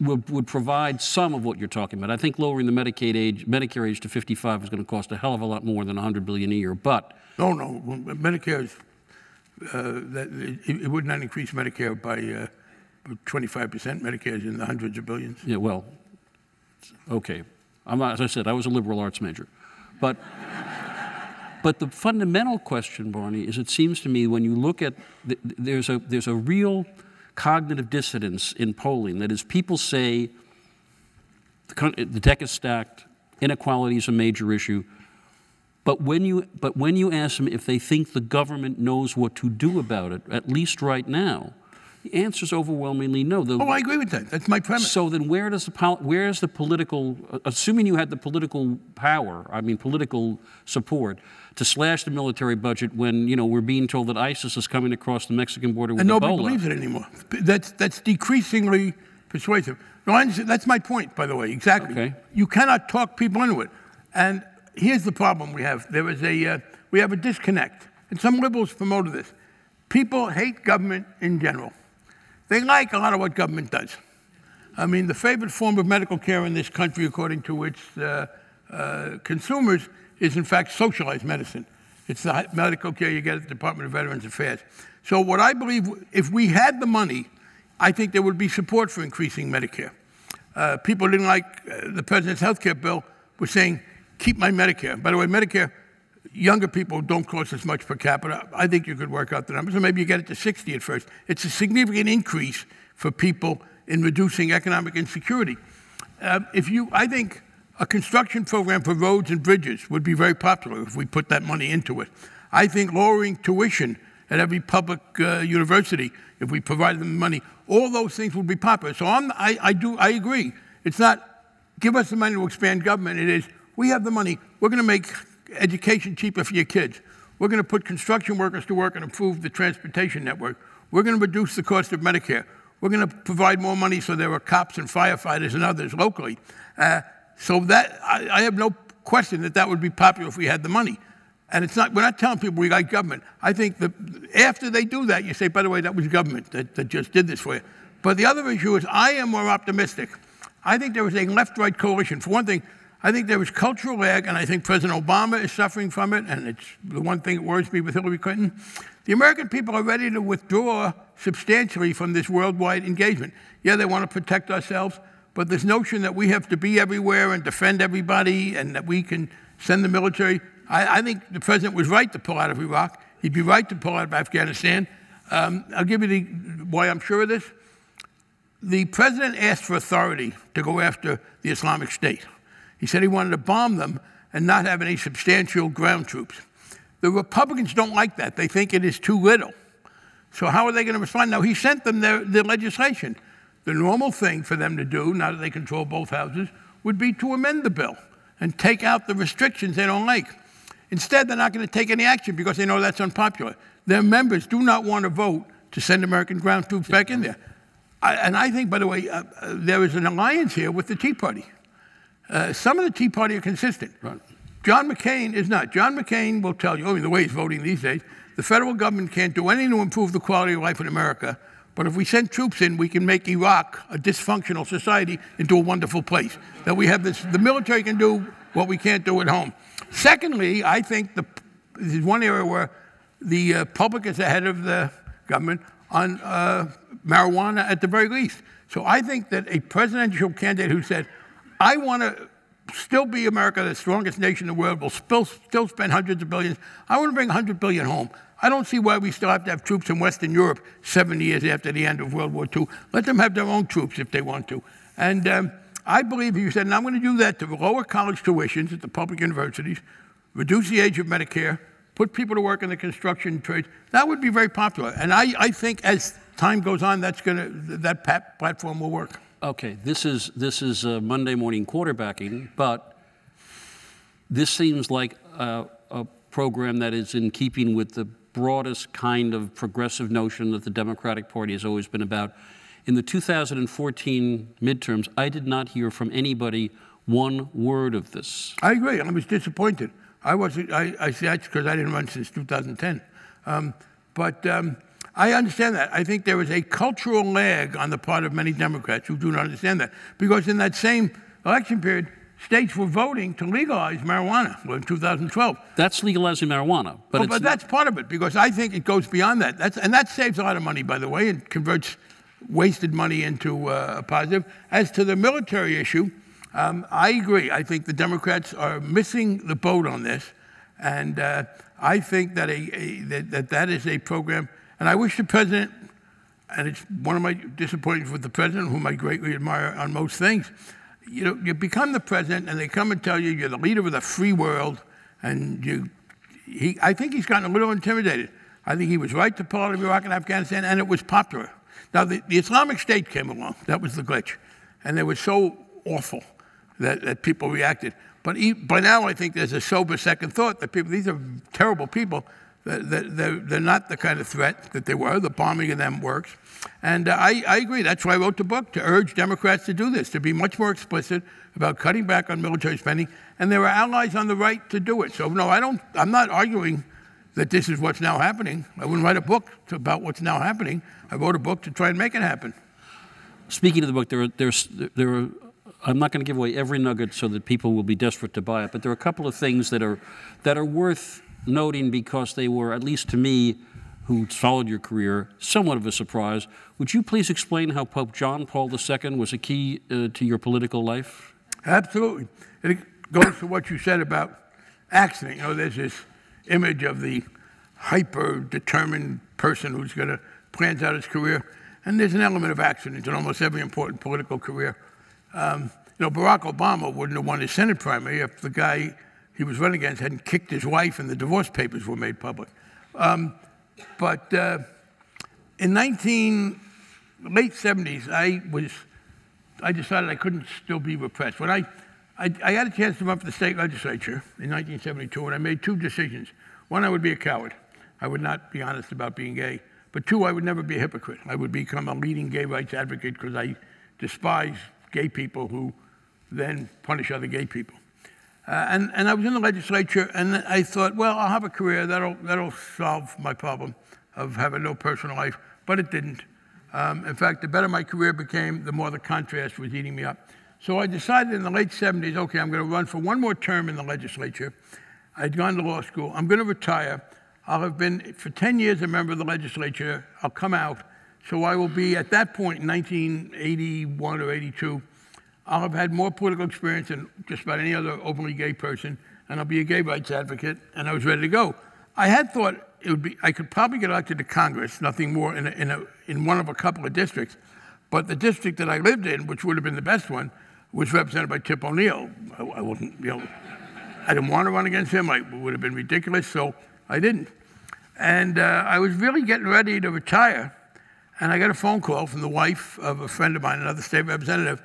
would, would provide some of what you're talking about. I think lowering the Medicaid age, Medicare age to 55 is going to cost a hell of a lot more than 100 billion a year. But no, no, Medicare is, uh, that, it, it, would not increase Medicare by uh, 25%. Medicare is in the hundreds of billions. Yeah, well, okay. I'm not, as I said, I was a liberal arts major, but. But the fundamental question, Barney, is it seems to me when you look at the, there's a there's a real cognitive dissonance in polling. That is, people say the, the deck is stacked, inequality is a major issue. But when, you, but when you ask them if they think the government knows what to do about it, at least right now, the answer is overwhelmingly no. The, oh, I agree with that. That's my premise. So then, where does the where is the political? Assuming you had the political power, I mean, political support to slash the military budget when you know we're being told that ISIS is coming across the Mexican border with and nobody Ebola. believes it anymore. That's that's decreasingly persuasive. No, that's my point, by the way. Exactly. Okay. You cannot talk people into it. And here's the problem we have: there is a uh, we have a disconnect, and some liberals promoted this. People hate government in general. They like a lot of what government does. I mean, the favorite form of medical care in this country, according to its uh, uh, consumers, is in fact socialized medicine. It's the medical care you get at the Department of Veterans Affairs. So, what I believe, if we had the money, I think there would be support for increasing Medicare. Uh, people didn't like uh, the president's health care bill, were saying, keep my Medicare. By the way, Medicare, younger people don't cost as much per capita. I think you could work out the numbers, or maybe you get it to 60 at first. It's a significant increase for people in reducing economic insecurity. Uh, if you, I think a construction program for roads and bridges would be very popular if we put that money into it. I think lowering tuition at every public uh, university, if we provided them money, all those things would be popular. So I, I do, I agree. It's not give us the money to expand government. It is we have the money. We're going to make education cheaper for your kids. We're going to put construction workers to work and improve the transportation network. We're going to reduce the cost of Medicare. We're going to provide more money so there are cops and firefighters and others locally. Uh, so that I, I, have no question that that would be popular if we had the money. And it's not, we're not telling people we like government. I think that after they do that, you say, by the way, that was government that, that just did this for you. But the other issue is I am more optimistic. I think there was a left right coalition. For one thing, I think there was cultural lag, and I think President Obama is suffering from it, and it's the one thing that worries me with Hillary Clinton. The American people are ready to withdraw substantially from this worldwide engagement. Yeah, they want to protect ourselves, but this notion that we have to be everywhere and defend everybody and that we can send the military, I, I think the president was right to pull out of Iraq. He'd be right to pull out of Afghanistan. Um, I'll give you the, why I'm sure of this. The president asked for authority to go after the Islamic State. He said he wanted to bomb them and not have any substantial ground troops. The Republicans don't like that. They think it is too little. So, how are they going to respond? Now, he sent them their, their legislation. The normal thing for them to do, now that they control both houses, would be to amend the bill and take out the restrictions they don't like. Instead, they're not going to take any action because they know that's unpopular. Their members do not want to vote to send American ground troops back in there. I, and I think, by the way, uh, uh, there is an alliance here with the Tea Party. Uh, some of the Tea Party are consistent. Right. John McCain is not. John McCain will tell you, I mean, the way he's voting these days, the federal government can't do anything to improve the quality of life in America. But if we send troops in, we can make Iraq, a dysfunctional society, into a wonderful place. That we have this, the military can do what we can't do at home. Secondly, I think the, this is one area where the uh, public is ahead of the government on uh, marijuana at the very least. So I think that a presidential candidate who said, I want to still be America, the strongest nation in the world, will still, still spend hundreds of billions. I want to bring 100 billion home. I don't see why we still have to have troops in Western Europe 70 years after the end of World War II. Let them have their own troops if they want to. And um, I believe you said, and I'm going to do that to lower college tuitions at the public universities, reduce the age of Medicare, put people to work in the construction trades. That would be very popular. And I, I think as time goes on, that's going to, that platform will work. Okay, this is, this is Monday morning quarterbacking, but this seems like a, a program that is in keeping with the broadest kind of progressive notion that the Democratic Party has always been about. In the 2014 midterms, I did not hear from anybody one word of this. I agree. I was disappointed. I was. I, I see that's because I didn't run since 2010. Um, but um, I understand that. I think there is a cultural lag on the part of many Democrats who do not understand that. Because in that same election period, states were voting to legalize marijuana in 2012. That's legalizing marijuana. But, oh, but that's part of it because I think it goes beyond that. That's, and that saves a lot of money, by the way, and converts wasted money into uh, a positive. As to the military issue, um, I agree. I think the Democrats are missing the boat on this, and uh, I think that, a, a, that, that that is a program. And I wish the president, and it's one of my disappointments with the president, whom I greatly admire on most things. You know, you become the president, and they come and tell you you're the leader of the free world, and you. He, I think he's gotten a little intimidated. I think he was right to pull out of Iraq and Afghanistan, and it was popular. Now, the, the Islamic State came along. That was the glitch. And they were so awful that, that people reacted. But by now, I think there's a sober second thought that people, these are terrible people. They're, not the kind of threat that they were. The bombing of them works. And uh, I, I agree. That's why I wrote the book, to urge Democrats to do this, to be much more explicit about cutting back on military spending. And there are allies on the right to do it. So, no, I don't, I'm not arguing that this is what's now happening. I wouldn't write a book about what's now happening. I wrote a book to try and make it happen. Speaking of the book, there are, there's, there are I'm not going to give away every nugget so that people will be desperate to buy it, but there are a couple of things that are, that are worth noting because they were, at least to me, who followed your career, somewhat of a surprise. Would you please explain how Pope John Paul II was a key uh, to your political life? Absolutely. It goes to what you said about accident. You know, there's this image of the hyper determined person who's going to plans out his career. And there's an element of accident in almost every important political career. Um, you know, Barack Obama wouldn't have won his Senate primary if the guy he was running against hadn't kicked his wife and the divorce papers were made public. Um, but uh, in 19 late 70s, I was I decided I couldn't still be repressed. When I, I, I had a chance to run for the state legislature in 1972, and I made two decisions. One, I would be a coward. I would not be honest about being gay. But two, I would never be a hypocrite. I would become a leading gay rights advocate because I despise gay people who then punish other gay people. Uh, and, and I was in the legislature, and I thought, well, I'll have a career, that'll, that'll solve my problem of having no personal life. But it didn't. Um, in fact, the better my career became, the more the contrast was eating me up. So I decided in the late 70s, okay, I'm going to run for one more term in the legislature. I'd gone to law school. I'm going to retire. I'll have been for 10 years a member of the legislature. I'll come out. So I will be at that point in 1981 or 82. I'll have had more political experience than just about any other openly gay person, and I'll be a gay rights advocate, and I was ready to go. I had thought it would be, I could probably get elected to Congress, nothing more in, a, in, a, in one of a couple of districts. But the district that I lived in, which would have been the best one, was represented by Tip O'Neill. I, I wasn't, you know, I didn't want to run against him. I, it would have been ridiculous, so I didn't. And uh, I was really getting ready to retire, and I got a phone call from the wife of a friend of mine, another state representative,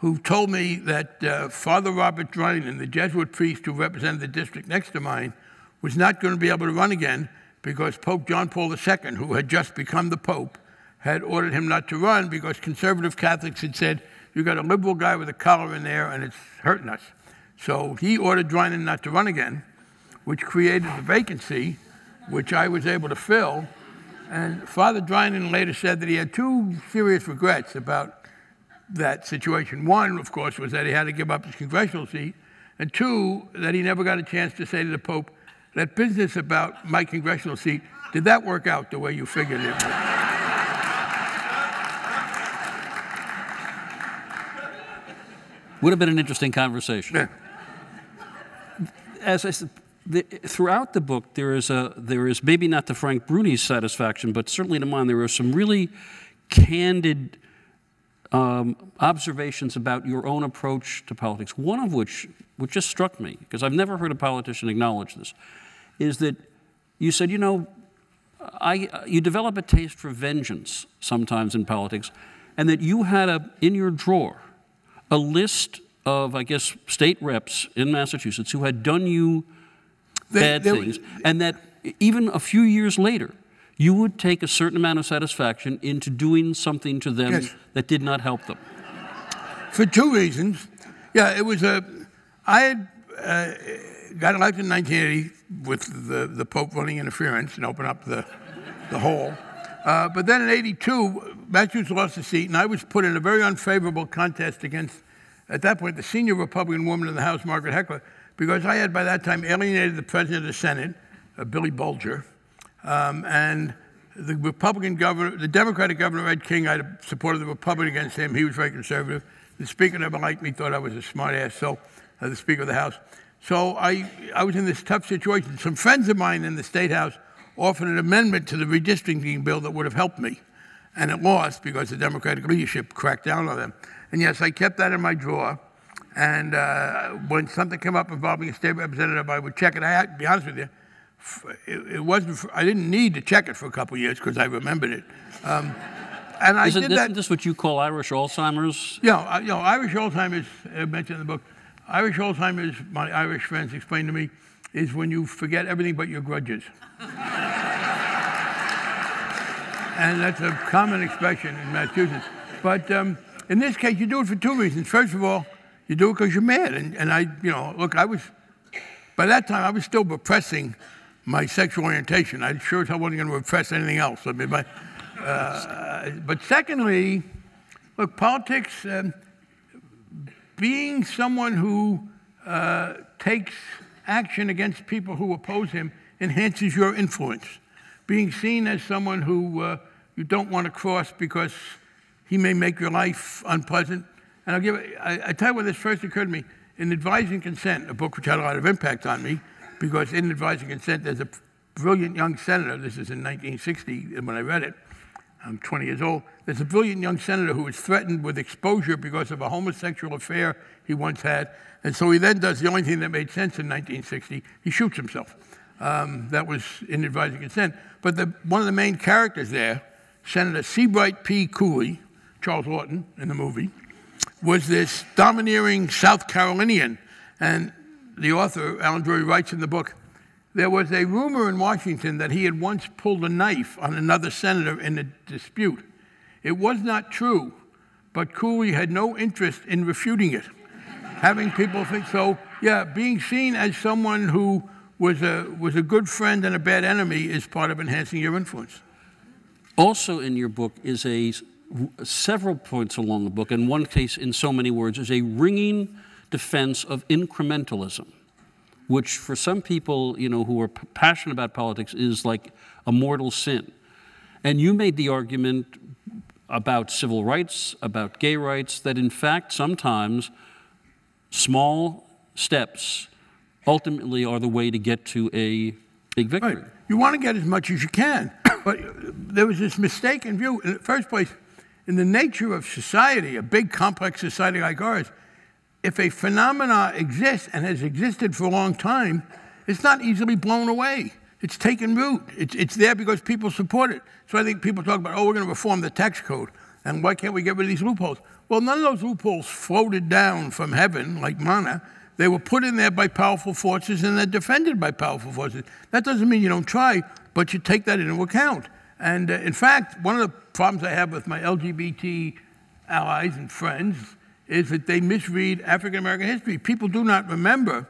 who told me that uh, Father Robert Drinan, the Jesuit priest who represented the district next to mine, was not going to be able to run again because Pope John Paul II, who had just become the Pope, had ordered him not to run because conservative Catholics had said, You've got a liberal guy with a collar in there and it's hurting us. So he ordered Drinan not to run again, which created the vacancy, which I was able to fill. And Father Drinan later said that he had two serious regrets about that situation. One, of course, was that he had to give up his congressional seat, and two, that he never got a chance to say to the Pope, that business about my congressional seat, did that work out the way you figured it would? Would have been an interesting conversation. Yeah. As I said, the, throughout the book, there is a there is maybe not to Frank Bruni's satisfaction, but certainly to mine, there are some really candid um, observations about your own approach to politics. One of which, which just struck me, because I've never heard a politician acknowledge this, is that you said, you know, I, you develop a taste for vengeance sometimes in politics, and that you had a, in your drawer a list of, I guess, state reps in Massachusetts who had done you They- bad they- things, and that even a few years later, you would take a certain amount of satisfaction into doing something to them Yes. that did not help them. For two reasons. Yeah, it was a. I had uh, got elected in 1980 with the, the Pope running interference and open up the, the hole. Uh, but then in 82, Matthews lost the seat, and I was put in a very unfavorable contest against, at that point, the senior Republican woman in the House, Margaret Heckler, because I had by that time alienated the president of the Senate, uh, Billy Bulger, um, and the Republican governor, the Democratic governor, Ed King, I supported the Republican against him. He was very conservative. The speaker never liked me, thought I was a smartass, so uh, the Speaker of the House. So I, I was in this tough situation. Some friends of mine in the State House offered an amendment to the redistricting bill that would have helped me. And it lost because the Democratic leadership cracked down on them. And yes, I kept that in my drawer. And uh, when something came up involving a state representative, I would check it. I to be honest with you, it, it wasn't. For, I didn't need to check it for a couple of years because I remembered it. Um, and I Isn't, did isn't that. this what you call Irish Alzheimer's? You know, you know, Irish Alzheimer's, uh, mentioned in the book, Irish Alzheimer's, my Irish friends explained to me, is when you forget everything but your grudges. and that's a common expression in Massachusetts. But um, in this case, you do it for two reasons. First of all, you do it because you're mad. And, and I, you know, look, I was, by that time, I was still repressing my sexual orientation. I sure as hell wasn't going to repress anything else. I mean, uh, but secondly, look, politics, um, being someone who uh, takes action against people who oppose him enhances your influence. Being seen as someone who uh, you don't want to cross because he may make your life unpleasant. And I'll give, I, I tell you when this first occurred to me. In Advise and Consent, a book which had a lot of impact on me, because in Advise and Consent, there's a brilliant young senator. This is in 1960 when I read it. I'm 20 years old. There's a brilliant young senator who was threatened with exposure because of a homosexual affair he once had. And so he then does the only thing that made sense in 1960 he shoots himself. Um, that was in Advise and Consent. But the, one of the main characters there, Senator Seabright P. Cooley, Charles Laughton in the movie, was this domineering South Carolinian. And the author, Allen Drury, writes in the book there was a rumor in Washington that he had once pulled a knife on another senator in a dispute. It was not true, but Cooley had no interest in refuting it. Having people think so, yeah, being seen as someone who was a, was a good friend and a bad enemy is part of enhancing your influence. Also in your book is a several points along the book, in one case, in so many words, is a ringing defense of incrementalism, which for some people, you know, who are passionate about politics, is like a mortal sin. And you made the argument about civil rights, about gay rights, that in fact, sometimes small steps ultimately are the way to get to a big victory. Right. You want to get as much as you can. But there was this mistaken view. In the first place, in the nature of society, a big complex society like ours, if a phenomena exists and has existed for a long time, it's not easily blown away. It's taken root. It's, it's there because people support it. So I think people talk about, oh, we're going to reform the tax code. And why can't we get rid of these loopholes? Well, none of those loopholes floated down from heaven like manna. They were put in there by powerful forces and they're defended by powerful forces. That doesn't mean you don't try, but you take that into account. And uh, in fact, one of the problems I have with my LGBT allies and friends is that they misread African American history. People do not remember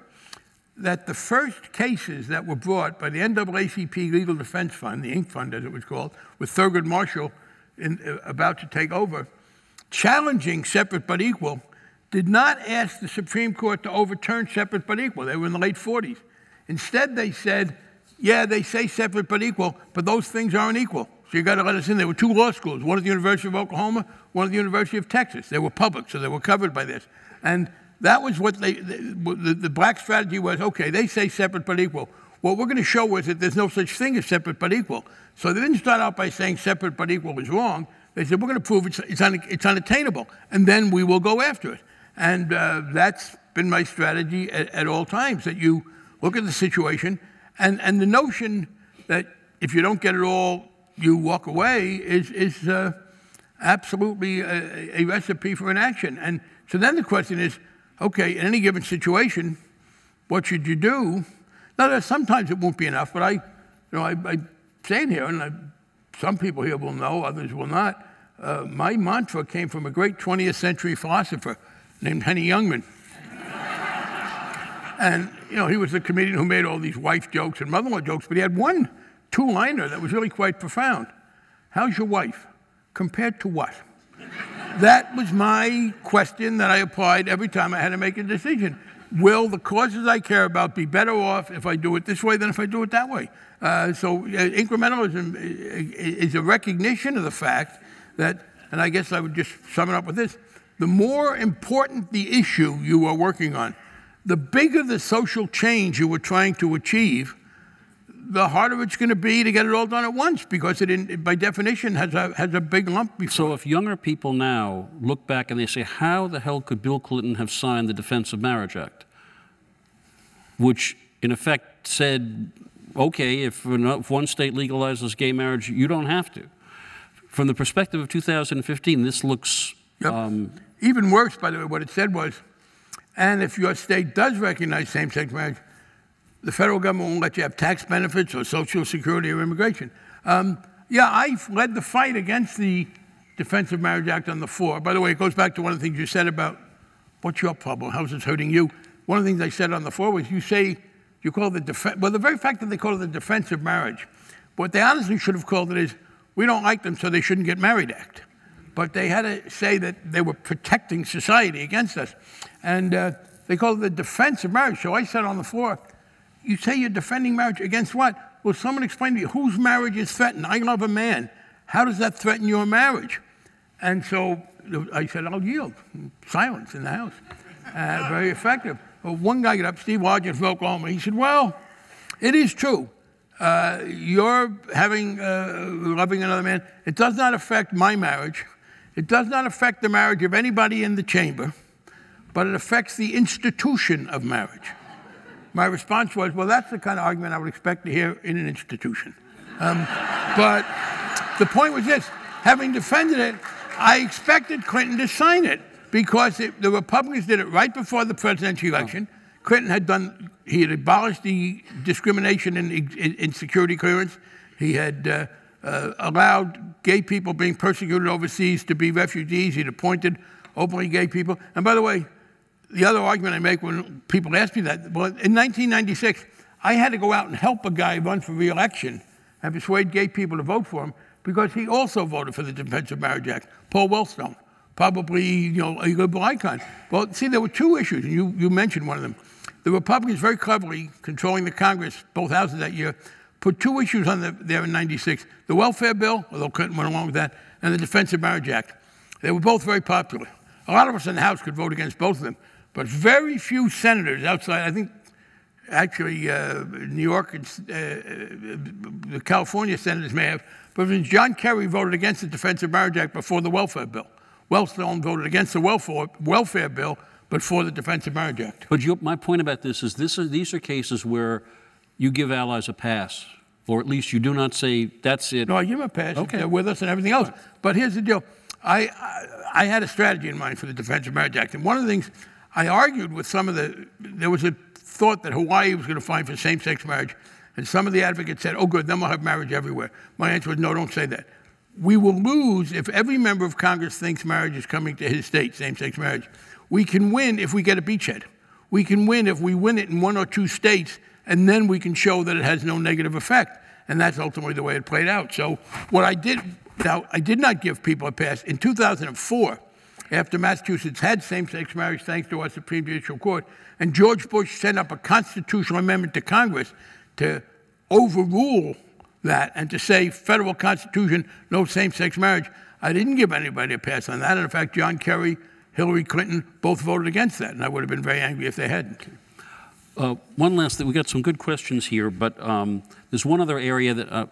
that the first cases that were brought by the NAACP Legal Defense Fund, the Inc. Fund as it was called, with Thurgood Marshall in, uh, about to take over, challenging separate but equal, did not ask the Supreme Court to overturn separate but equal. They were in the late 40s. Instead, they said, yeah, they say separate but equal, but those things aren't equal. So you got to let us in. There were two law schools, one at the University of Oklahoma, one at the University of Texas. They were public, so they were covered by this. And that was what they, the, the black strategy was okay, they say separate but equal. What we're going to show is that there's no such thing as separate but equal. So they didn't start out by saying separate but equal is wrong. They said, we're going to prove it's, it's, un, it's unattainable, and then we will go after it. And uh, that's been my strategy at, at, all times that you look at the situation, and, and the notion that if you don't get it all, you walk away is, is uh, absolutely a, a recipe for inaction. And so then the question is okay, in any given situation, what should you do? Now, sometimes it won't be enough, but I, you know, I, I stand here, and I, some people here will know, others will not. Uh, my mantra came from a great 20th century philosopher named Henny Youngman. and, you know, he was the comedian who made all these wife jokes and mother-in-law jokes, but he had one two-liner that was really quite profound. How's your wife? Compared to what? that was my question that I applied every time I had to make a decision. Will the causes I care about be better off if I do it this way than if I do it that way? Uh, so uh, incrementalism is a recognition of the fact that, and I guess I would just sum it up with this, the more important the issue you are working on, the bigger the social change you were trying to achieve, the harder it's going to be to get it all done at once because it, in, by definition, has a, has a big lump before. So if younger people now look back and they say, how the hell could Bill Clinton have signed the Defense of Marriage Act? Which, in effect, said, okay, if, if one state legalizes gay marriage, you don't have to. From the perspective of 2015, this looks. Yep. Um, Even worse, by the way, what it said was, and if your state does recognize same sex marriage, the federal government won't let you have tax benefits or Social Security or immigration. Um, yeah, I led the fight against the Defense of Marriage Act on the floor. By the way, it goes back to one of the things you said about what's your problem? How's this hurting you? One of the things I said on the floor was you say, you call the defense, well, the very fact that they call it the Defense of Marriage, what they honestly should have called it is, we don't like them, so they shouldn't get married act. But they had to say that they were protecting society against us. And uh, they called it the Defense of Marriage. So I said on the floor, you say you're defending marriage against what? Well, someone explain to me whose marriage is threatened. I love a man. How does that threaten your marriage? And so I said, I'll yield. Silence in the house. Uh, very effective. Well, one guy got up, Steve Largent from Oklahoma. He said, Well, it is true. Uh, you're having uh, loving another man. It does not affect my marriage. It does not affect the marriage of anybody in the chamber, but it affects the institution of marriage. My response was, well, that's the kind of argument I would expect to hear in an institution. Um, but the point was this having defended it, I expected Clinton to sign it because it, the Republicans did it right before the presidential election. Oh. Clinton had done, he had abolished the discrimination in, in, in security clearance. He had uh, uh, allowed gay people being persecuted overseas to be refugees. He'd appointed openly gay people. And by the way, the other argument I make when people ask me that, well, in 1996, I had to go out and help a guy run for reelection and persuade gay people to vote for him because he also voted for the Defense of Marriage Act. Paul Wellstone, probably you know a liberal icon. Well, see, there were two issues, and you, you mentioned one of them. The Republicans, very cleverly controlling the Congress, both houses that year, put two issues on the, there in '96: the welfare bill, although Clinton went along with that, and the Defense of Marriage Act. They were both very popular. A lot of us in the House could vote against both of them, but very few senators outside. I think actually uh, New York and uh, the California senators may have, but John Kerry voted against the Defense of Marriage Act before the welfare bill. Wellstone voted against the welfare, welfare bill, but for the Defense of Marriage Act. But you, my point about this is, this is these are cases where you give allies a pass, or at least you do not say that's it. No, I give them a pass. Okay. They're with us and everything else. But here's the deal. I, I, I had a strategy in mind for the Defense of Marriage Act, and one of the things I argued with some of the there was a thought that Hawaii was going to fight for same-sex marriage, and some of the advocates said, "Oh, good, then we'll have marriage everywhere." My answer was, "No, don't say that." We will lose if every member of Congress thinks marriage is coming to his state, same-sex marriage. We can win if we get a beachhead. We can win if we win it in one or two states, and then we can show that it has no negative effect. And that's ultimately the way it played out. So what I did, now I did not give people a pass in 2004 after Massachusetts had same sex marriage thanks to our Supreme Judicial Court. And George Bush sent up a constitutional amendment to Congress to overrule that and to say federal constitution, no same sex marriage. I didn't give anybody a pass on that. And in fact, John Kerry, Hillary Clinton both voted against that. And I would have been very angry if they hadn't. Uh, one last thing, we got some good questions here, but um, there's one other area that uh,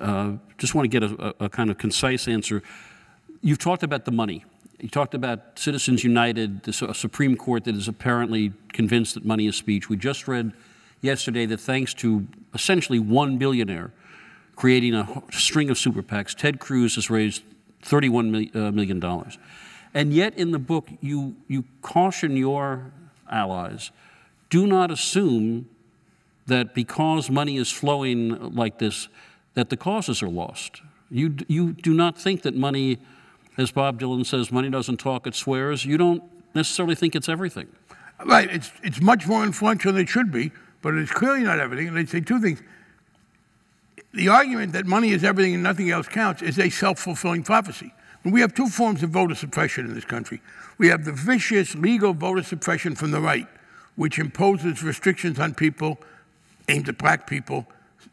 uh, just want to get a, a, kind of concise answer. You've talked about the money. You talked about Citizens United, the Supreme Court that is apparently convinced that money is speech. We just read yesterday that thanks to essentially one billionaire creating a string of super PACs, Ted Cruz has raised $31 uh. And yet, in the book, you, you caution your allies do not assume that because money is flowing like this, that the causes are lost. You, you do not think that money, as Bob Dylan says, money doesn't talk, it swears. You don't necessarily think it's everything. Right. It's, it's much more influential than it should be, but it's clearly not everything. And they say two things. The argument that money is everything and nothing else counts is a self fulfilling prophecy. And we have two forms of voter suppression in this country. We have the vicious legal voter suppression from the right, which imposes restrictions on people aimed at black people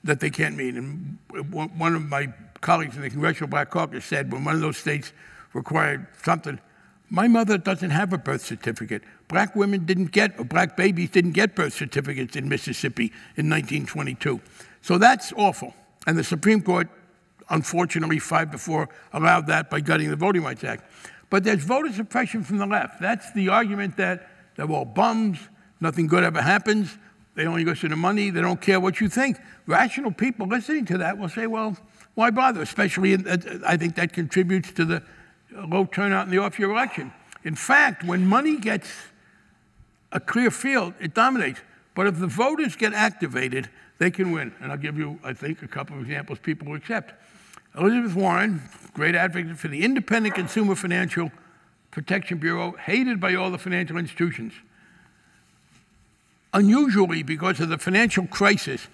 that they can't meet. And one of my colleagues in the Congressional Black Caucus said when one of those states required something, my mother doesn't have a birth certificate. Black women didn't get, or black babies didn't get birth certificates in Mississippi in 1922. So that's awful. And the Supreme Court, unfortunately, five to four, allowed that by gutting the Voting Rights Act. But there's voter suppression from the left. That's the argument that they're all bums, nothing good ever happens, they only listen to money, they don't care what you think. Rational people listening to that will say, well, why bother? Especially, in, uh, I think that contributes to the low turnout in the off year election. In fact, when money gets a clear field, it dominates. But if the voters get activated, they can win. And I'll give you, I think, a couple of examples people will accept. Elizabeth Warren, great advocate for the Independent Consumer Financial Protection Bureau, hated by all the financial institutions. Unusually, because of the financial crisis,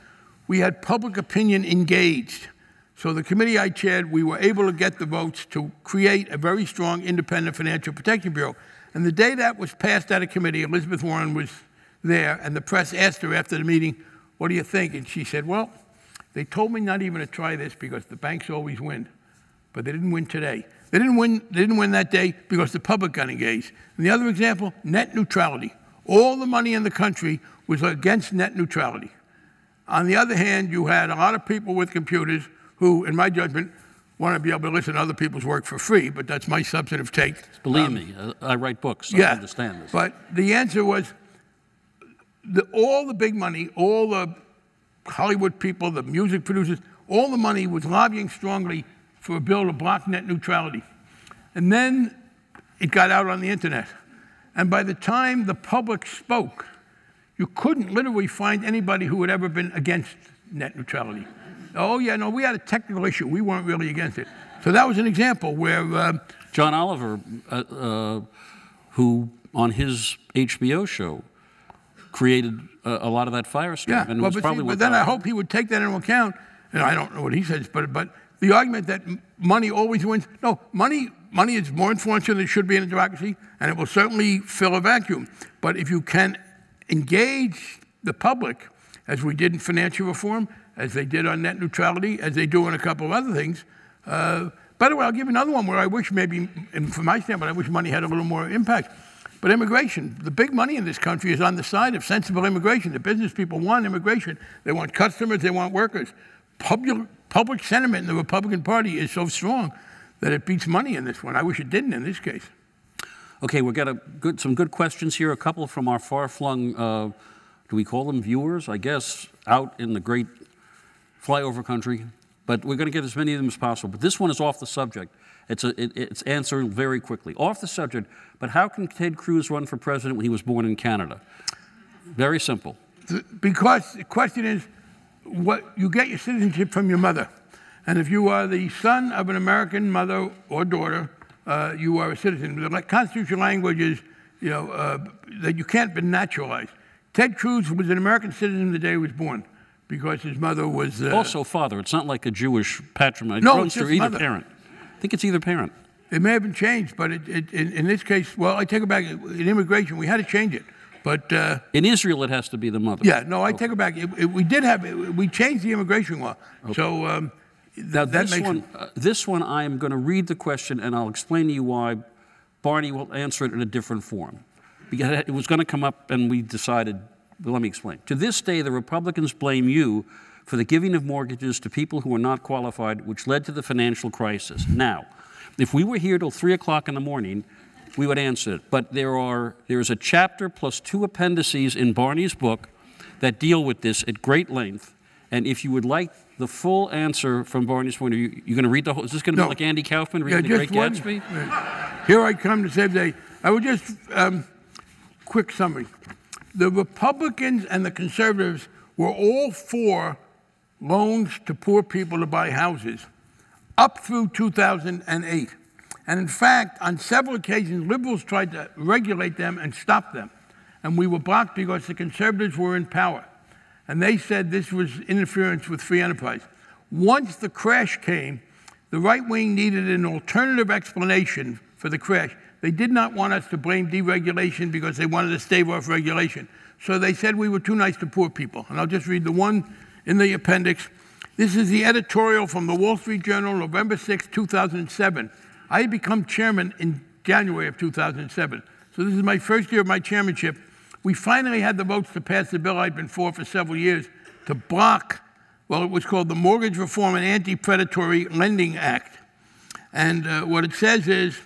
we had public opinion engaged. So, the committee I chaired, we were able to get the votes to create a very strong independent financial protection bureau. And the day that was passed out of committee, Elizabeth Warren was there, and the press asked her after the meeting, What do you think? And she said, Well, they told me not even to try this because the banks always win. But they didn't win today. They didn't win, they didn't win that day because the public got engaged. And the other example, net neutrality. All the money in the country was against net neutrality. On the other hand, you had a lot of people with computers who, in my judgment, want to be able to listen to other people's work for free, but that's my substantive take. Believe um, me, I write books. Yeah, I understand this. But the answer was the, all the big money, all the Hollywood people, the music producers, all the money was lobbying strongly for a bill to block net neutrality. And then it got out on the internet. And by the time the public spoke, you couldn't literally find anybody who had ever been against net neutrality. Oh, yeah, no, we had a technical issue. We weren't really against it. So that was an example where. Uh, John Oliver, uh, uh, who on his HBO show created a, a lot of that firestorm. Yeah, well, but, see, but then I hope he would take that into account. And I don't know what he says, but, but the argument that money always wins. No, money, money is more influential than it should be in a democracy, and it will certainly fill a vacuum. But if you can engage the public, as we did in financial reform, as they did on net neutrality, as they do on a couple of other things. Uh, by the way, I'll give another one where I wish maybe, from my standpoint, I wish money had a little more impact. But immigration, the big money in this country is on the side of sensible immigration. The business people want immigration. They want customers, they want workers. Public, public sentiment in the Republican Party is so strong that it beats money in this one. I wish it didn't in this case. Okay, we've got good, some good questions here. A couple from our far flung, uh, do we call them viewers? I guess out in the great flyover country. But we're going to get as many of them as possible. But this one is off the subject. It's, a, it, it's answered very quickly. Off the subject, but how can Ted Cruz run for president when he was born in Canada? Very simple. Because the question is, what you get your citizenship from your mother. And if you are the son of an American mother or daughter, uh, you are a citizen. The constitutional language is, you know, uh, that you can't be naturalized. Ted Cruz was an American citizen the day he was born because his mother was. Uh, also father. It's not like a Jewish patrimony. No, it's just either mother. parent. I think it's either parent. It may have been changed, but it, it, in, in this case, well, I take it back. In immigration, we had to change it. But uh, In Israel, it has to be the mother. yeah, no, I take it back. It, we did have, we changed the immigration law. So um, Now, that this makes one, uh, this one, I am going to read the question and I'll explain to you why. Barney will answer it in a different form. Because it was going to come up and we decided, let me explain. To this day, the Republicans blame you for the giving of mortgages to people who are not qualified, which led to the financial crisis. Now, if we were here till 3 o'clock in the morning, we would answer it. But there, are, there is a chapter plus two appendices in Barney's book that deal with this at great length. And if you would like the full answer from Barney's point of view, you're going to read the whole. Is this going to No. be like Andy Kaufman yeah, reading The Great one. Gatsby? Here I come to save the day. I would just, um, quick summary. The Republicans and the conservatives were all for loans to poor people to buy houses up through 2008. And in fact, on several occasions, liberals tried to regulate them and stop them. And we were blocked because the conservatives were in power. And they said this was interference with free enterprise. Once the crash came, the right wing needed an alternative explanation for the crash. They did not want us to blame deregulation because they wanted to stave off regulation. So they said we were too nice to poor people. And I'll just read the one in the appendix. This is the editorial from the Wall Street Journal, November 6, 2007. I had become chairman in January of 2007. So this is my first year of my chairmanship. We finally had the votes to pass the bill I'd been for for several years to block, well, it was called the Mortgage Reform and Anti Predatory Lending Act. And uh, what it says is,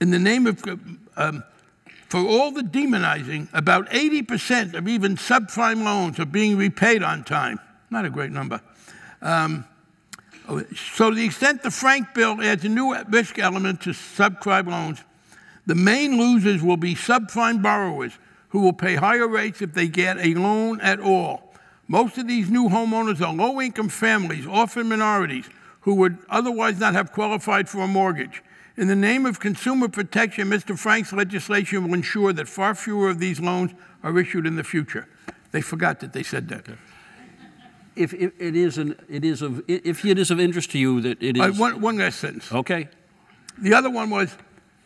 in the name of, um, for all the demonizing, about 80% of even subprime loans are being repaid on time. Not a great number. Um, so, to the extent the Frank bill adds a new risk element to subprime loans, the main losers will be subprime borrowers who will pay higher rates if they get a loan at all. Most of these new homeowners are low income families, often minorities, who would otherwise not have qualified for a mortgage. In the name of consumer protection, Mr. Frank's legislation will ensure that far fewer of these loans are issued in the future. They forgot that they said that. If, if it is an, it is of, if it is of interest to you that it All right, one, one last sentence. Okay. The other one was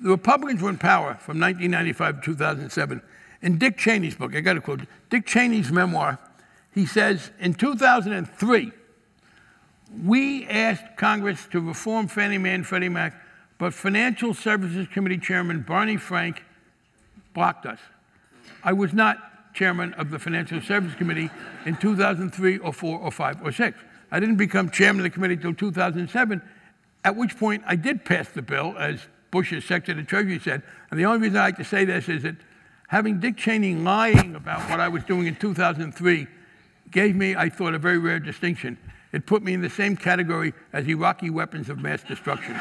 the Republicans were in power from 1995 to 2007. In Dick Cheney's book, I got to quote Dick Cheney's memoir, he says in 2003, we asked Congress to reform Fannie Mae and Freddie Mac, but Financial Services Committee Chairman Barney Frank blocked us. I was not chairman of the Financial Services Committee in 2003 or 4 or 5 or 6. I didn't become chairman of the committee until 2007, at which point I did pass the bill, as Bush's Secretary of the Treasury said. And the only reason I like to say this is that having Dick Cheney lying about what I was doing in 2003 gave me, I thought, a very rare distinction. It put me in the same category as Iraqi weapons of mass destruction.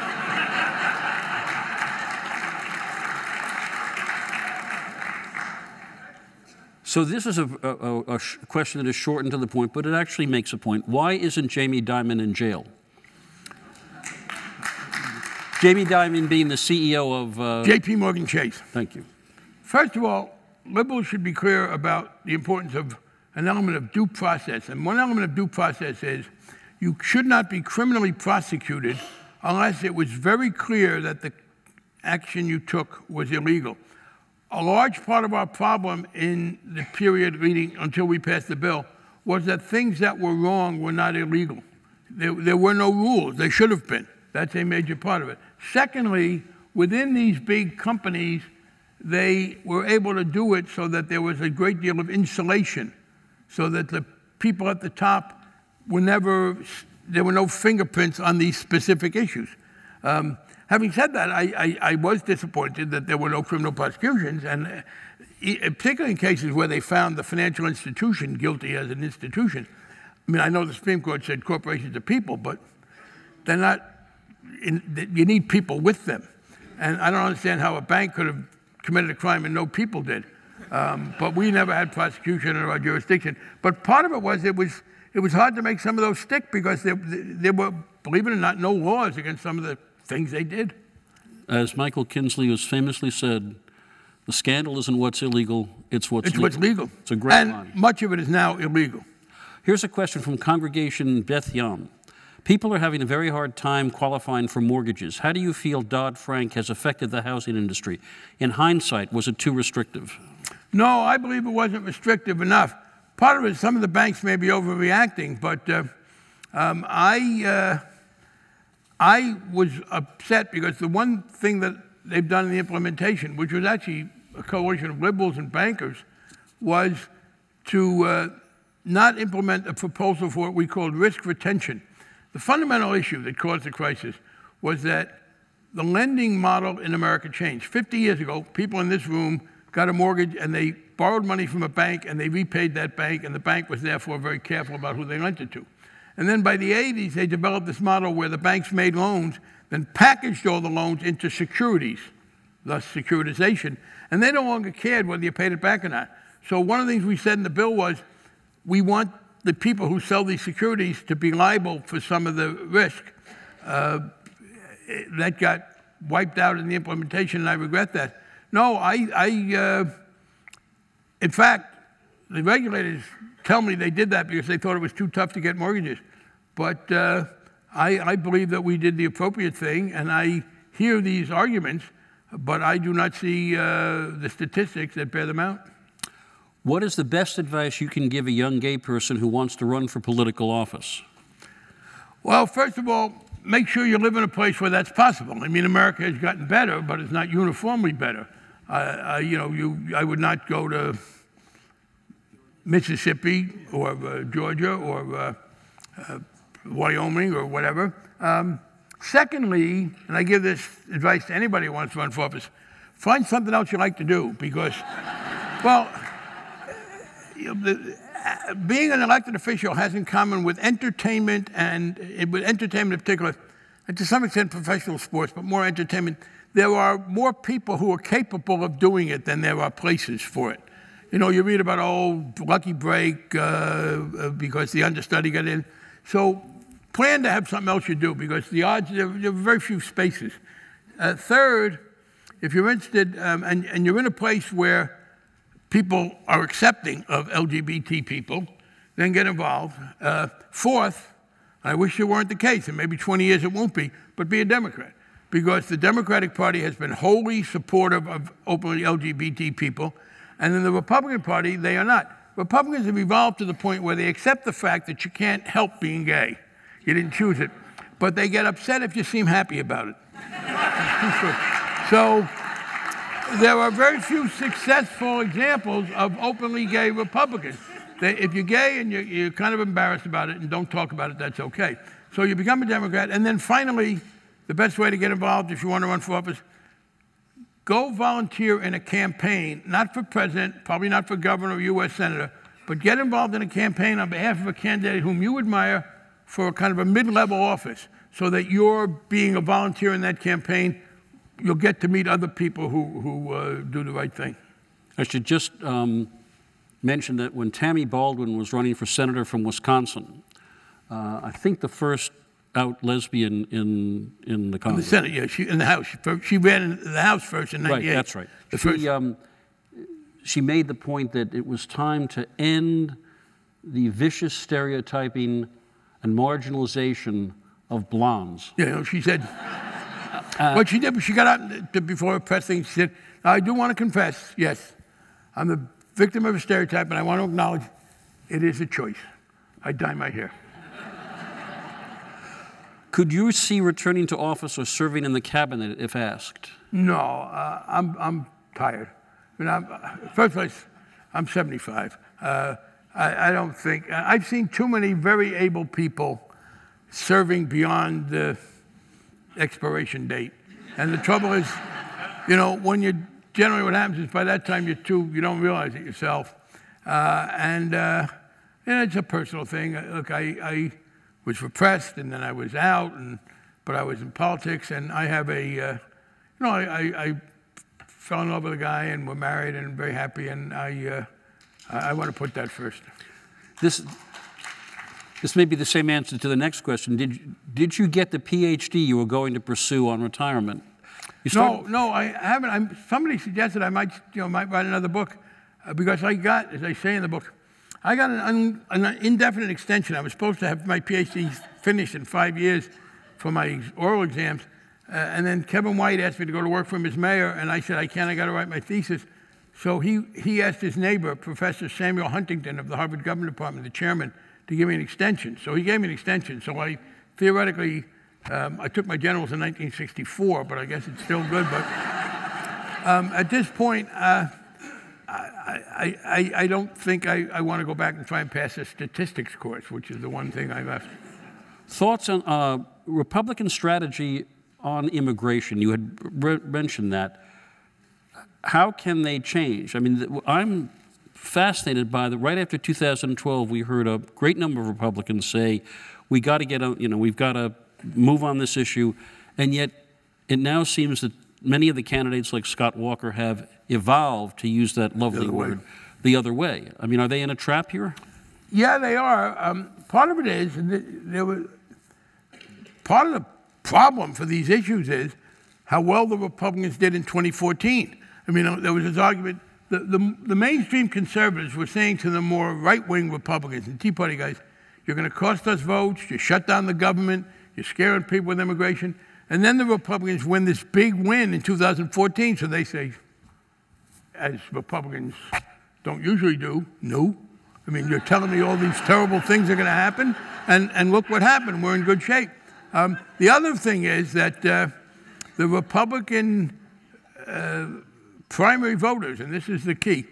So this is a, a, a question that is shortened to the point, but it actually makes a point. Why isn't Jamie Dimon in jail? Jamie Dimon being the CEO of. Uh, JP Morgan Chase. thank you. First of all, liberals should be clear about the importance of an element of due process. And one element of due process is you should not be criminally prosecuted unless it was very clear that the action you took was illegal. A large part of our problem in the period leading until we passed the bill was that things that were wrong were not illegal. There, there were no rules. They should have been. That's a major part of it. Secondly, within these big companies, they were able to do it so that there was a great deal of insulation, so that the people at the top were never, there were no fingerprints on these specific issues. Um, having said that, I, I, I, was disappointed that there were no criminal prosecutions, and uh, particularly in cases where they found the financial institution guilty as an institution. I mean, I know the Supreme Court said corporations are people, but they're not, in, you need people with them. And I don't understand how a bank could have committed a crime and no people did. Um, but we never had prosecution in our jurisdiction. But part of it was it was it was hard to make some of those stick because there, there were, believe it or not, no laws against some of the things they did. As Michael Kinsley has famously said, the scandal isn't what's illegal, it's what's it's legal. what's legal. It's a great and line. much of it is now illegal. Here's a question from Congregation Beth Yam. People are having a very hard time qualifying for mortgages. How do you feel Dodd Frank has affected the housing industry? In hindsight, was it too restrictive? No, I believe it wasn't restrictive enough. Part of it, some of the banks may be overreacting, but uh, um, I, uh, I was upset because the one thing that they've done in the implementation, which was actually a coalition of liberals and bankers, was to uh, not implement a proposal for what we called risk retention. The fundamental issue that caused the crisis was that the lending model in America changed. 50 years ago, people in this room got a mortgage and they borrowed money from a bank and they repaid that bank, and the bank was therefore very careful about who they lent it to. And then by the 80s, they developed this model where the banks made loans, then packaged all the loans into securities, thus securitization, and they no longer cared whether you paid it back or not. So one of the things we said in the bill was we want the people who sell these securities to be liable for some of the risk. Uh, that got wiped out in the implementation, and I regret that. No, I, I uh, in fact, the regulators tell me they did that because they thought it was too tough to get mortgages. But uh, I, I believe that we did the appropriate thing, and I hear these arguments, but I do not see uh, the statistics that bear them out. What is the best advice you can give a young gay person who wants to run for political office? Well, first of all, make sure you live in a place where that's possible. I mean, America has gotten better, but it's not uniformly better. Uh, you know, you, I would not go to Mississippi or uh, Georgia or uh, uh, Wyoming or whatever. Um, secondly, and I give this advice to anybody who wants to run for office, find something else you like to do because, well, you know, the, uh, being an elected official has in common with entertainment and uh, with entertainment in particular, and to some extent professional sports, but more entertainment. There are more people who are capable of doing it than there are places for it. You know, you read about, oh, lucky break uh, uh because the understudy got in. So plan to have something else you do because the odds, there, there are very few spaces. Uh, third, if you're interested um, and, and you're in a place where people are accepting of LGBT people, then get involved. Uh, fourth, I wish it weren't the case, and maybe 20 years it won't be, but be a Democrat. Because the Democratic Party has been wholly supportive of openly LGBT people, and in the Republican Party, they are not. Republicans have evolved to the point where they accept the fact that you can't help being gay. You didn't choose it. But they get upset if you seem happy about it. so there are very few successful examples of openly gay Republicans. They, if you're gay and you're, you're, kind of embarrassed about it and don't talk about it, that's okay. So you become a Democrat. And then finally, the best way to get involved if you want to run for office, go volunteer in a campaign, not for president, probably not for governor or U.S. senator, but get involved in a campaign on behalf of a candidate whom you admire for a kind of a mid level office so that you're being a volunteer in that campaign you'll get to meet other people who, who uh, do the right thing. I should just um, mention that when Tammy Baldwin was running for senator from Wisconsin, uh, I think the first out lesbian in in the Congress. In the Senate, yeah, she, in the House. She, she ran in the House first in '98. Right, that's right. The she, first. Um, she made the point that it was time to end the vicious stereotyping and marginalization of blondes. You know, she said, what she did she got out to, before a press thing. She said, I do want to confess, yes, I'm the victim of a stereotype, and I want to acknowledge it is a choice. I dye my hair. Could you see returning to office or serving in the cabinet if asked? No, uh, I'm, I'm tired. I mean, I'm, first place, I'm 75. Uh, I, I, don't think, I've seen too many very able people serving beyond the expiration date. And the trouble is, you know, when you generally what happens is by that time you're too, you don't realize it yourself. Uh, and, uh, and it's a personal thing. Look, I, I was repressed and then I was out, and, but I was in politics, and I have a, uh, you know, I, I, I, fell in love with a guy and we're married and very happy, and I, uh, I, I want to put that first. This, this may be the same answer to the next question. Did, did you get the PhD you were going to pursue on retirement? no, no, I haven't. I'm, somebody suggested I might, you know, might write another book uh, because I got, as I say in the book, I got an, un, an, indefinite extension. I was supposed to have my PhD finished in five years for my oral exams. Uh, and then Kevin White asked me to go to work for him as mayor, and I said, I can't, I got to write my thesis. So he, he asked his neighbor, Professor Samuel Huntington of the Harvard Government Department, the chairman, to give me an extension. So he gave me an extension. So I theoretically, um, I took my generals in 1964, but I guess it's still good. But um, at this point, uh, I, I, I, don't think I, I want to go back and try and pass a statistics course, which is the one thing I left. Thoughts on uh, Republican strategy on immigration? You had re- mentioned that. How can they change? I mean, I'm fascinated by the right after 2012, we heard a great number of Republicans say, "We got to get a, you know, we've got to move on this issue," and yet it now seems that many of the candidates, like Scott Walker, have evolved to use that lovely the word, way. the other way. I mean, are they in a trap here? Yeah, they are. Um, part of it is, there was part of the problem for these issues is how well the Republicans did in 2014. I mean, there was this argument. The, the, the mainstream conservatives were saying to the more right wing Republicans and Tea Party guys, you're going to cost us votes, you shut down the government, you're scaring people with immigration. And then the Republicans win this big win in 2014, so they say, as Republicans don't usually do, no. I mean, you're telling me all these terrible things are going to happen, and, and look what happened. We're in good shape. Um, the other thing is that uh, the Republican uh, primary voters, and this is the key,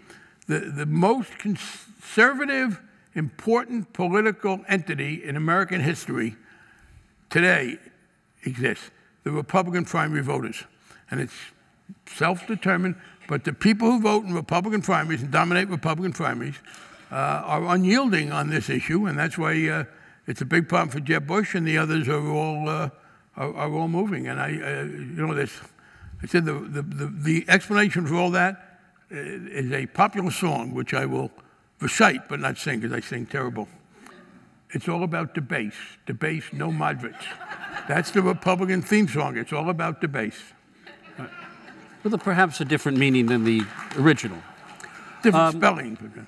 the, the most conservative, important political entity in American history today exists the Republican primary voters. And it's self determined, but the people who vote in Republican primaries and dominate Republican primaries uh, are unyielding on this issue, and that's why uh, it's a big problem for Jeb Bush, and the others are all, uh, are, are, all moving. And I, uh, you know, this, I said the, the, the, the explanation for all that uh, a popular song, which I will recite but not sing because I sing terrible. It's all about debase, debase, no moderates. That's the Republican theme song. It's all about debase. With perhaps a different meaning than the original. Different um, spelling.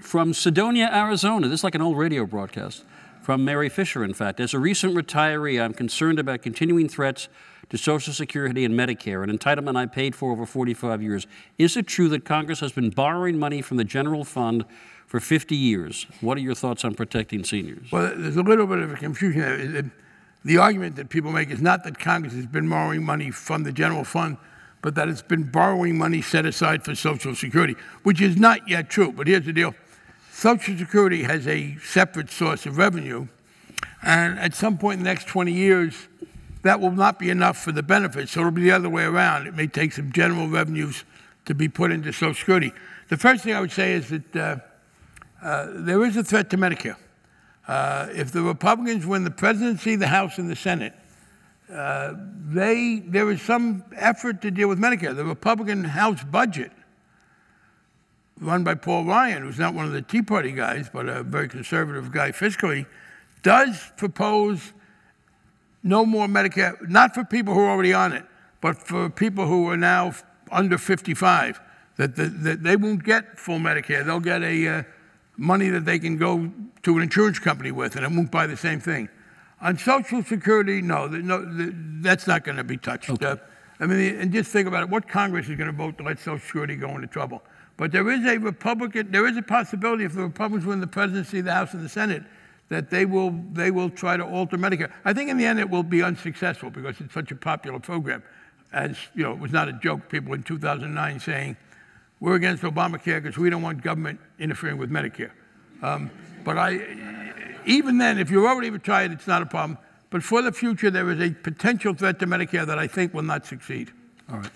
From Sedona, Arizona. This is like an old radio broadcast. From Mary Fisher, in fact. As a recent retiree, I'm concerned about continuing threats to Social Security and Medicare, an entitlement I paid for over 45 years. Is it true that Congress has been borrowing money from the general fund for 50 years? What are your thoughts on protecting seniors? Well, there's a little bit of a confusion there the argument that people make is not that Congress has been borrowing money from the general fund, but that it's been borrowing money set aside for Social Security, which is not yet true. But here's the deal Social Security has a separate source of revenue, and at some point in the next 20 years, that will not be enough for the benefits. So it'll be the other way around. It may take some general revenues to be put into Social Security. The first thing I would say is that uh, uh, there is a threat to Medicare. Uh, if the Republicans win the presidency, the House, and the Senate, uh, they, there is some effort to deal with Medicare. The Republican House budget, run by Paul Ryan, who's not one of the Tea Party guys, but a very conservative guy fiscally, does propose no more Medicare, not for people who are already on it, but for people who are now under 55, that, the, that they won't get full Medicare. They'll get a, uh, money that they can go to an insurance company with, and it won't buy the same thing. On Social Security, no, no that's not going to be touched. Okay. Uh, I mean, and just think about it. What Congress is going to vote to let Social Security go into trouble? But there is a Republican, there is a possibility if the Republicans win the presidency, the House, and the Senate, that they will, they will try to alter Medicare. I think in the end it will be unsuccessful because it's such a popular program. As you know, it was not a joke. People in 2009 saying, "We're against Obamacare because we don't want government interfering with Medicare." Um, but I, even then, if you're already retired, it's not a problem. But for the future, there is a potential threat to Medicare that I think will not succeed. All right.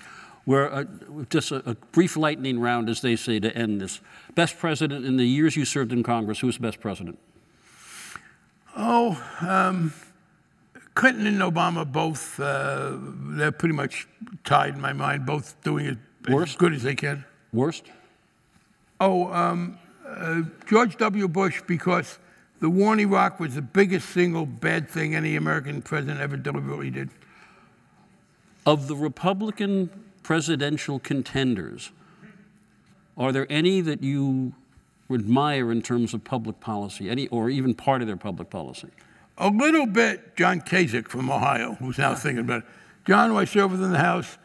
We're uh, just a, a, brief lightning round, as they say, to end this. Best president in the years you served in Congress, who's the best president? Oh, um, Clinton and Obama both, uh, they're pretty much tied in my mind, both doing it Worst? as good as they can. Worst? Oh, um, uh, George W. Bush, because the war in Iraq was the biggest single bad thing any American president ever deliberately did. Of the Republican presidential contenders, are there any that you admire in terms of public policy, any, or even part of their public policy? A little bit, John Kasich from Ohio, who's now thinking about it. John, I serve with in the House,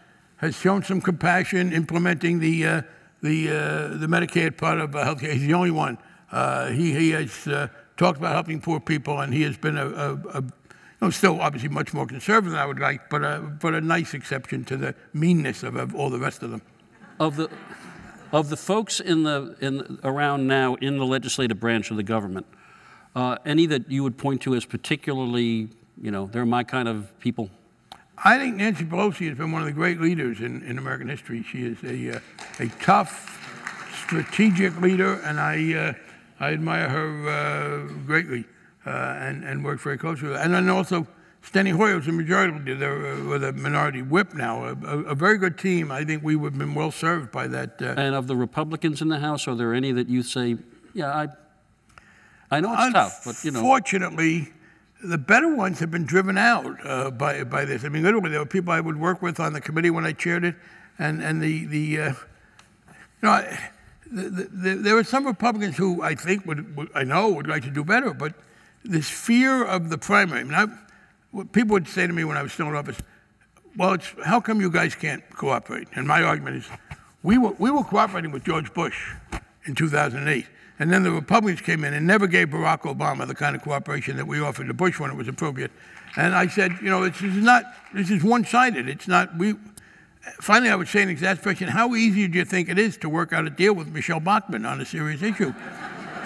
has shown some compassion implementing the, uh, the, uh, the Medicaid part of uh, healthcare. He's the only one. Uh, he, he has uh, talked about helping poor people, and he has been a, a, a know, still obviously much more conservative than I would like, but a, but a nice exception to the meanness of, of all the rest of them. Of the, of the folks in the, in, around now in the legislative branch of the government, uh, any that you would point to as particularly, you know, they're my kind of people? I think Nancy Pelosi has been one of the great leaders in, in American history. She is a, uh, a tough, strategic leader, and I, uh, I admire her uh, greatly uh, and, and worked very closely with her. And then also Steny Hoyer was a majority leader uh, with a minority whip now. A, a, a, very good team. I think we would have been well served by that. Uh, and of the Republicans in the House, are there any that you say, yeah, I, I know it's tough, but you know. Fortunately, the better ones have been driven out uh, by, by this. I mean, literally, there were people I would work with on the committee when I chaired it, and, and the, the uh, you know, the, the, there were some Republicans who I think would, would, I know would like to do better, but this fear of the primary. I mean, I, people would say to me when I was still in office, well, how come you guys can't cooperate? And my argument is, we were, we were cooperating with George Bush in 2008. And then the Republicans came in and never gave Barack Obama the kind of cooperation that we offered to Bush when it was appropriate. And I said, you know, this is not, this is one-sided. It's not, we, finally I would say in exasperation, how easy do you think it is to work out a deal with Michele Bachmann on a serious issue?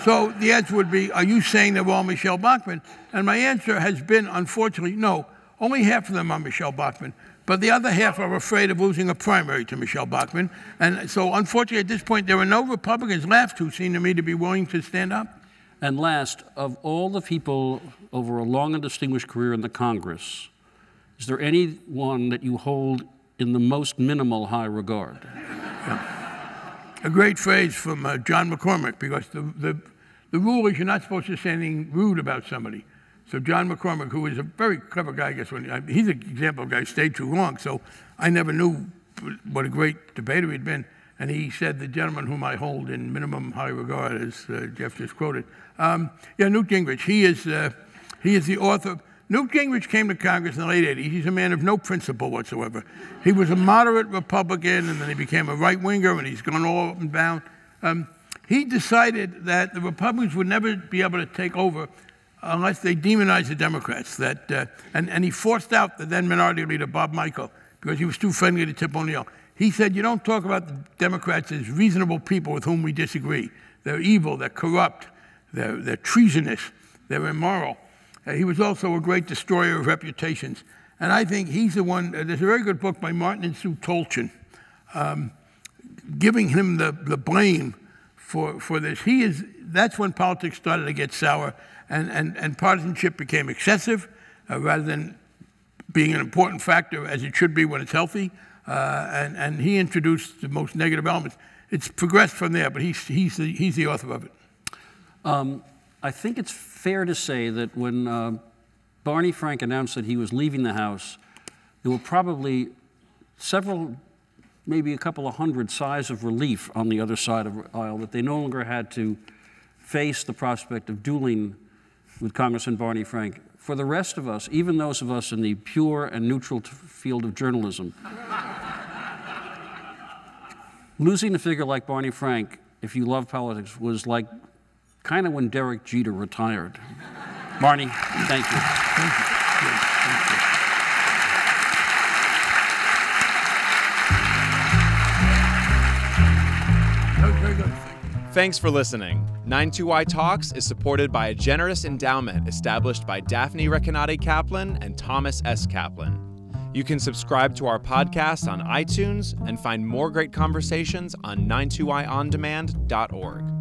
So the answer would be, are you saying they're all Michele Bachmann? And my answer has been, unfortunately, no. Only half of them are Michele Bachmann. But the other half are afraid of losing a primary to Michele Bachmann. And so, unfortunately, at this point, there are no Republicans left who seem to me to be willing to stand up. And last, of all the people over a long and distinguished career in the Congress, is there anyone that you hold in the most minimal high regard? Yeah. A great phrase from uh, John McCormack, because the, the the rule is you're not supposed to say anything rude about somebody. So John McCormack, who is a very clever guy, I guess when he's an example of guy who stayed too long. So I never knew what a great debater he'd been. And he said, the gentleman whom I hold in minimum high regard, as uh, Jeff just quoted. Um, yeah, Newt Gingrich. He is, uh, he is the author. Newt Gingrich came to Congress in the late 80s. He's a man of no principle whatsoever. He was a moderate Republican, and then he became a right winger, and he's gone all up and down. Um, he decided that the Republicans would never be able to take over unless they demonized the Democrats. That, uh, and, and he forced out the then minority leader, Bob Michel, because he was too friendly to Tip O'Neill. He said, You don't talk about the Democrats as reasonable people with whom we disagree. They're evil, they're corrupt, they're, they're treasonous, they're immoral. Uh, he was also a great destroyer of reputations. And I think he's the one, uh, there's a very good book by Martin and Sue Tolchin um, giving him the, the blame for, for this. He is, that's when politics started to get sour and, and, and partisanship became excessive uh, rather than being an important factor as it should be when it's healthy. Uh, and, and he introduced the most negative elements. It's progressed from there, but he's, he's, the, he's the author of it. Um, I think it's fair to say that when uh, Barney Frank announced that he was leaving the House, there were probably several maybe a couple of hundred sighs of relief on the other side of the aisle that they no longer had to face the prospect of dueling with Congressman Barney Frank. For the rest of us, even those of us in the pure and neutral t- field of journalism, losing a figure like Barney Frank, if you love politics, was like kind of when Derek Jeter retired. Barney, thank you. Thank you. Thanks for listening. 92Y Talks is supported by a generous endowment established by Daphne Recanati Kaplan and Thomas S. Kaplan. You can subscribe to our podcast on iTunes and find more great conversations on 92yondemand.org.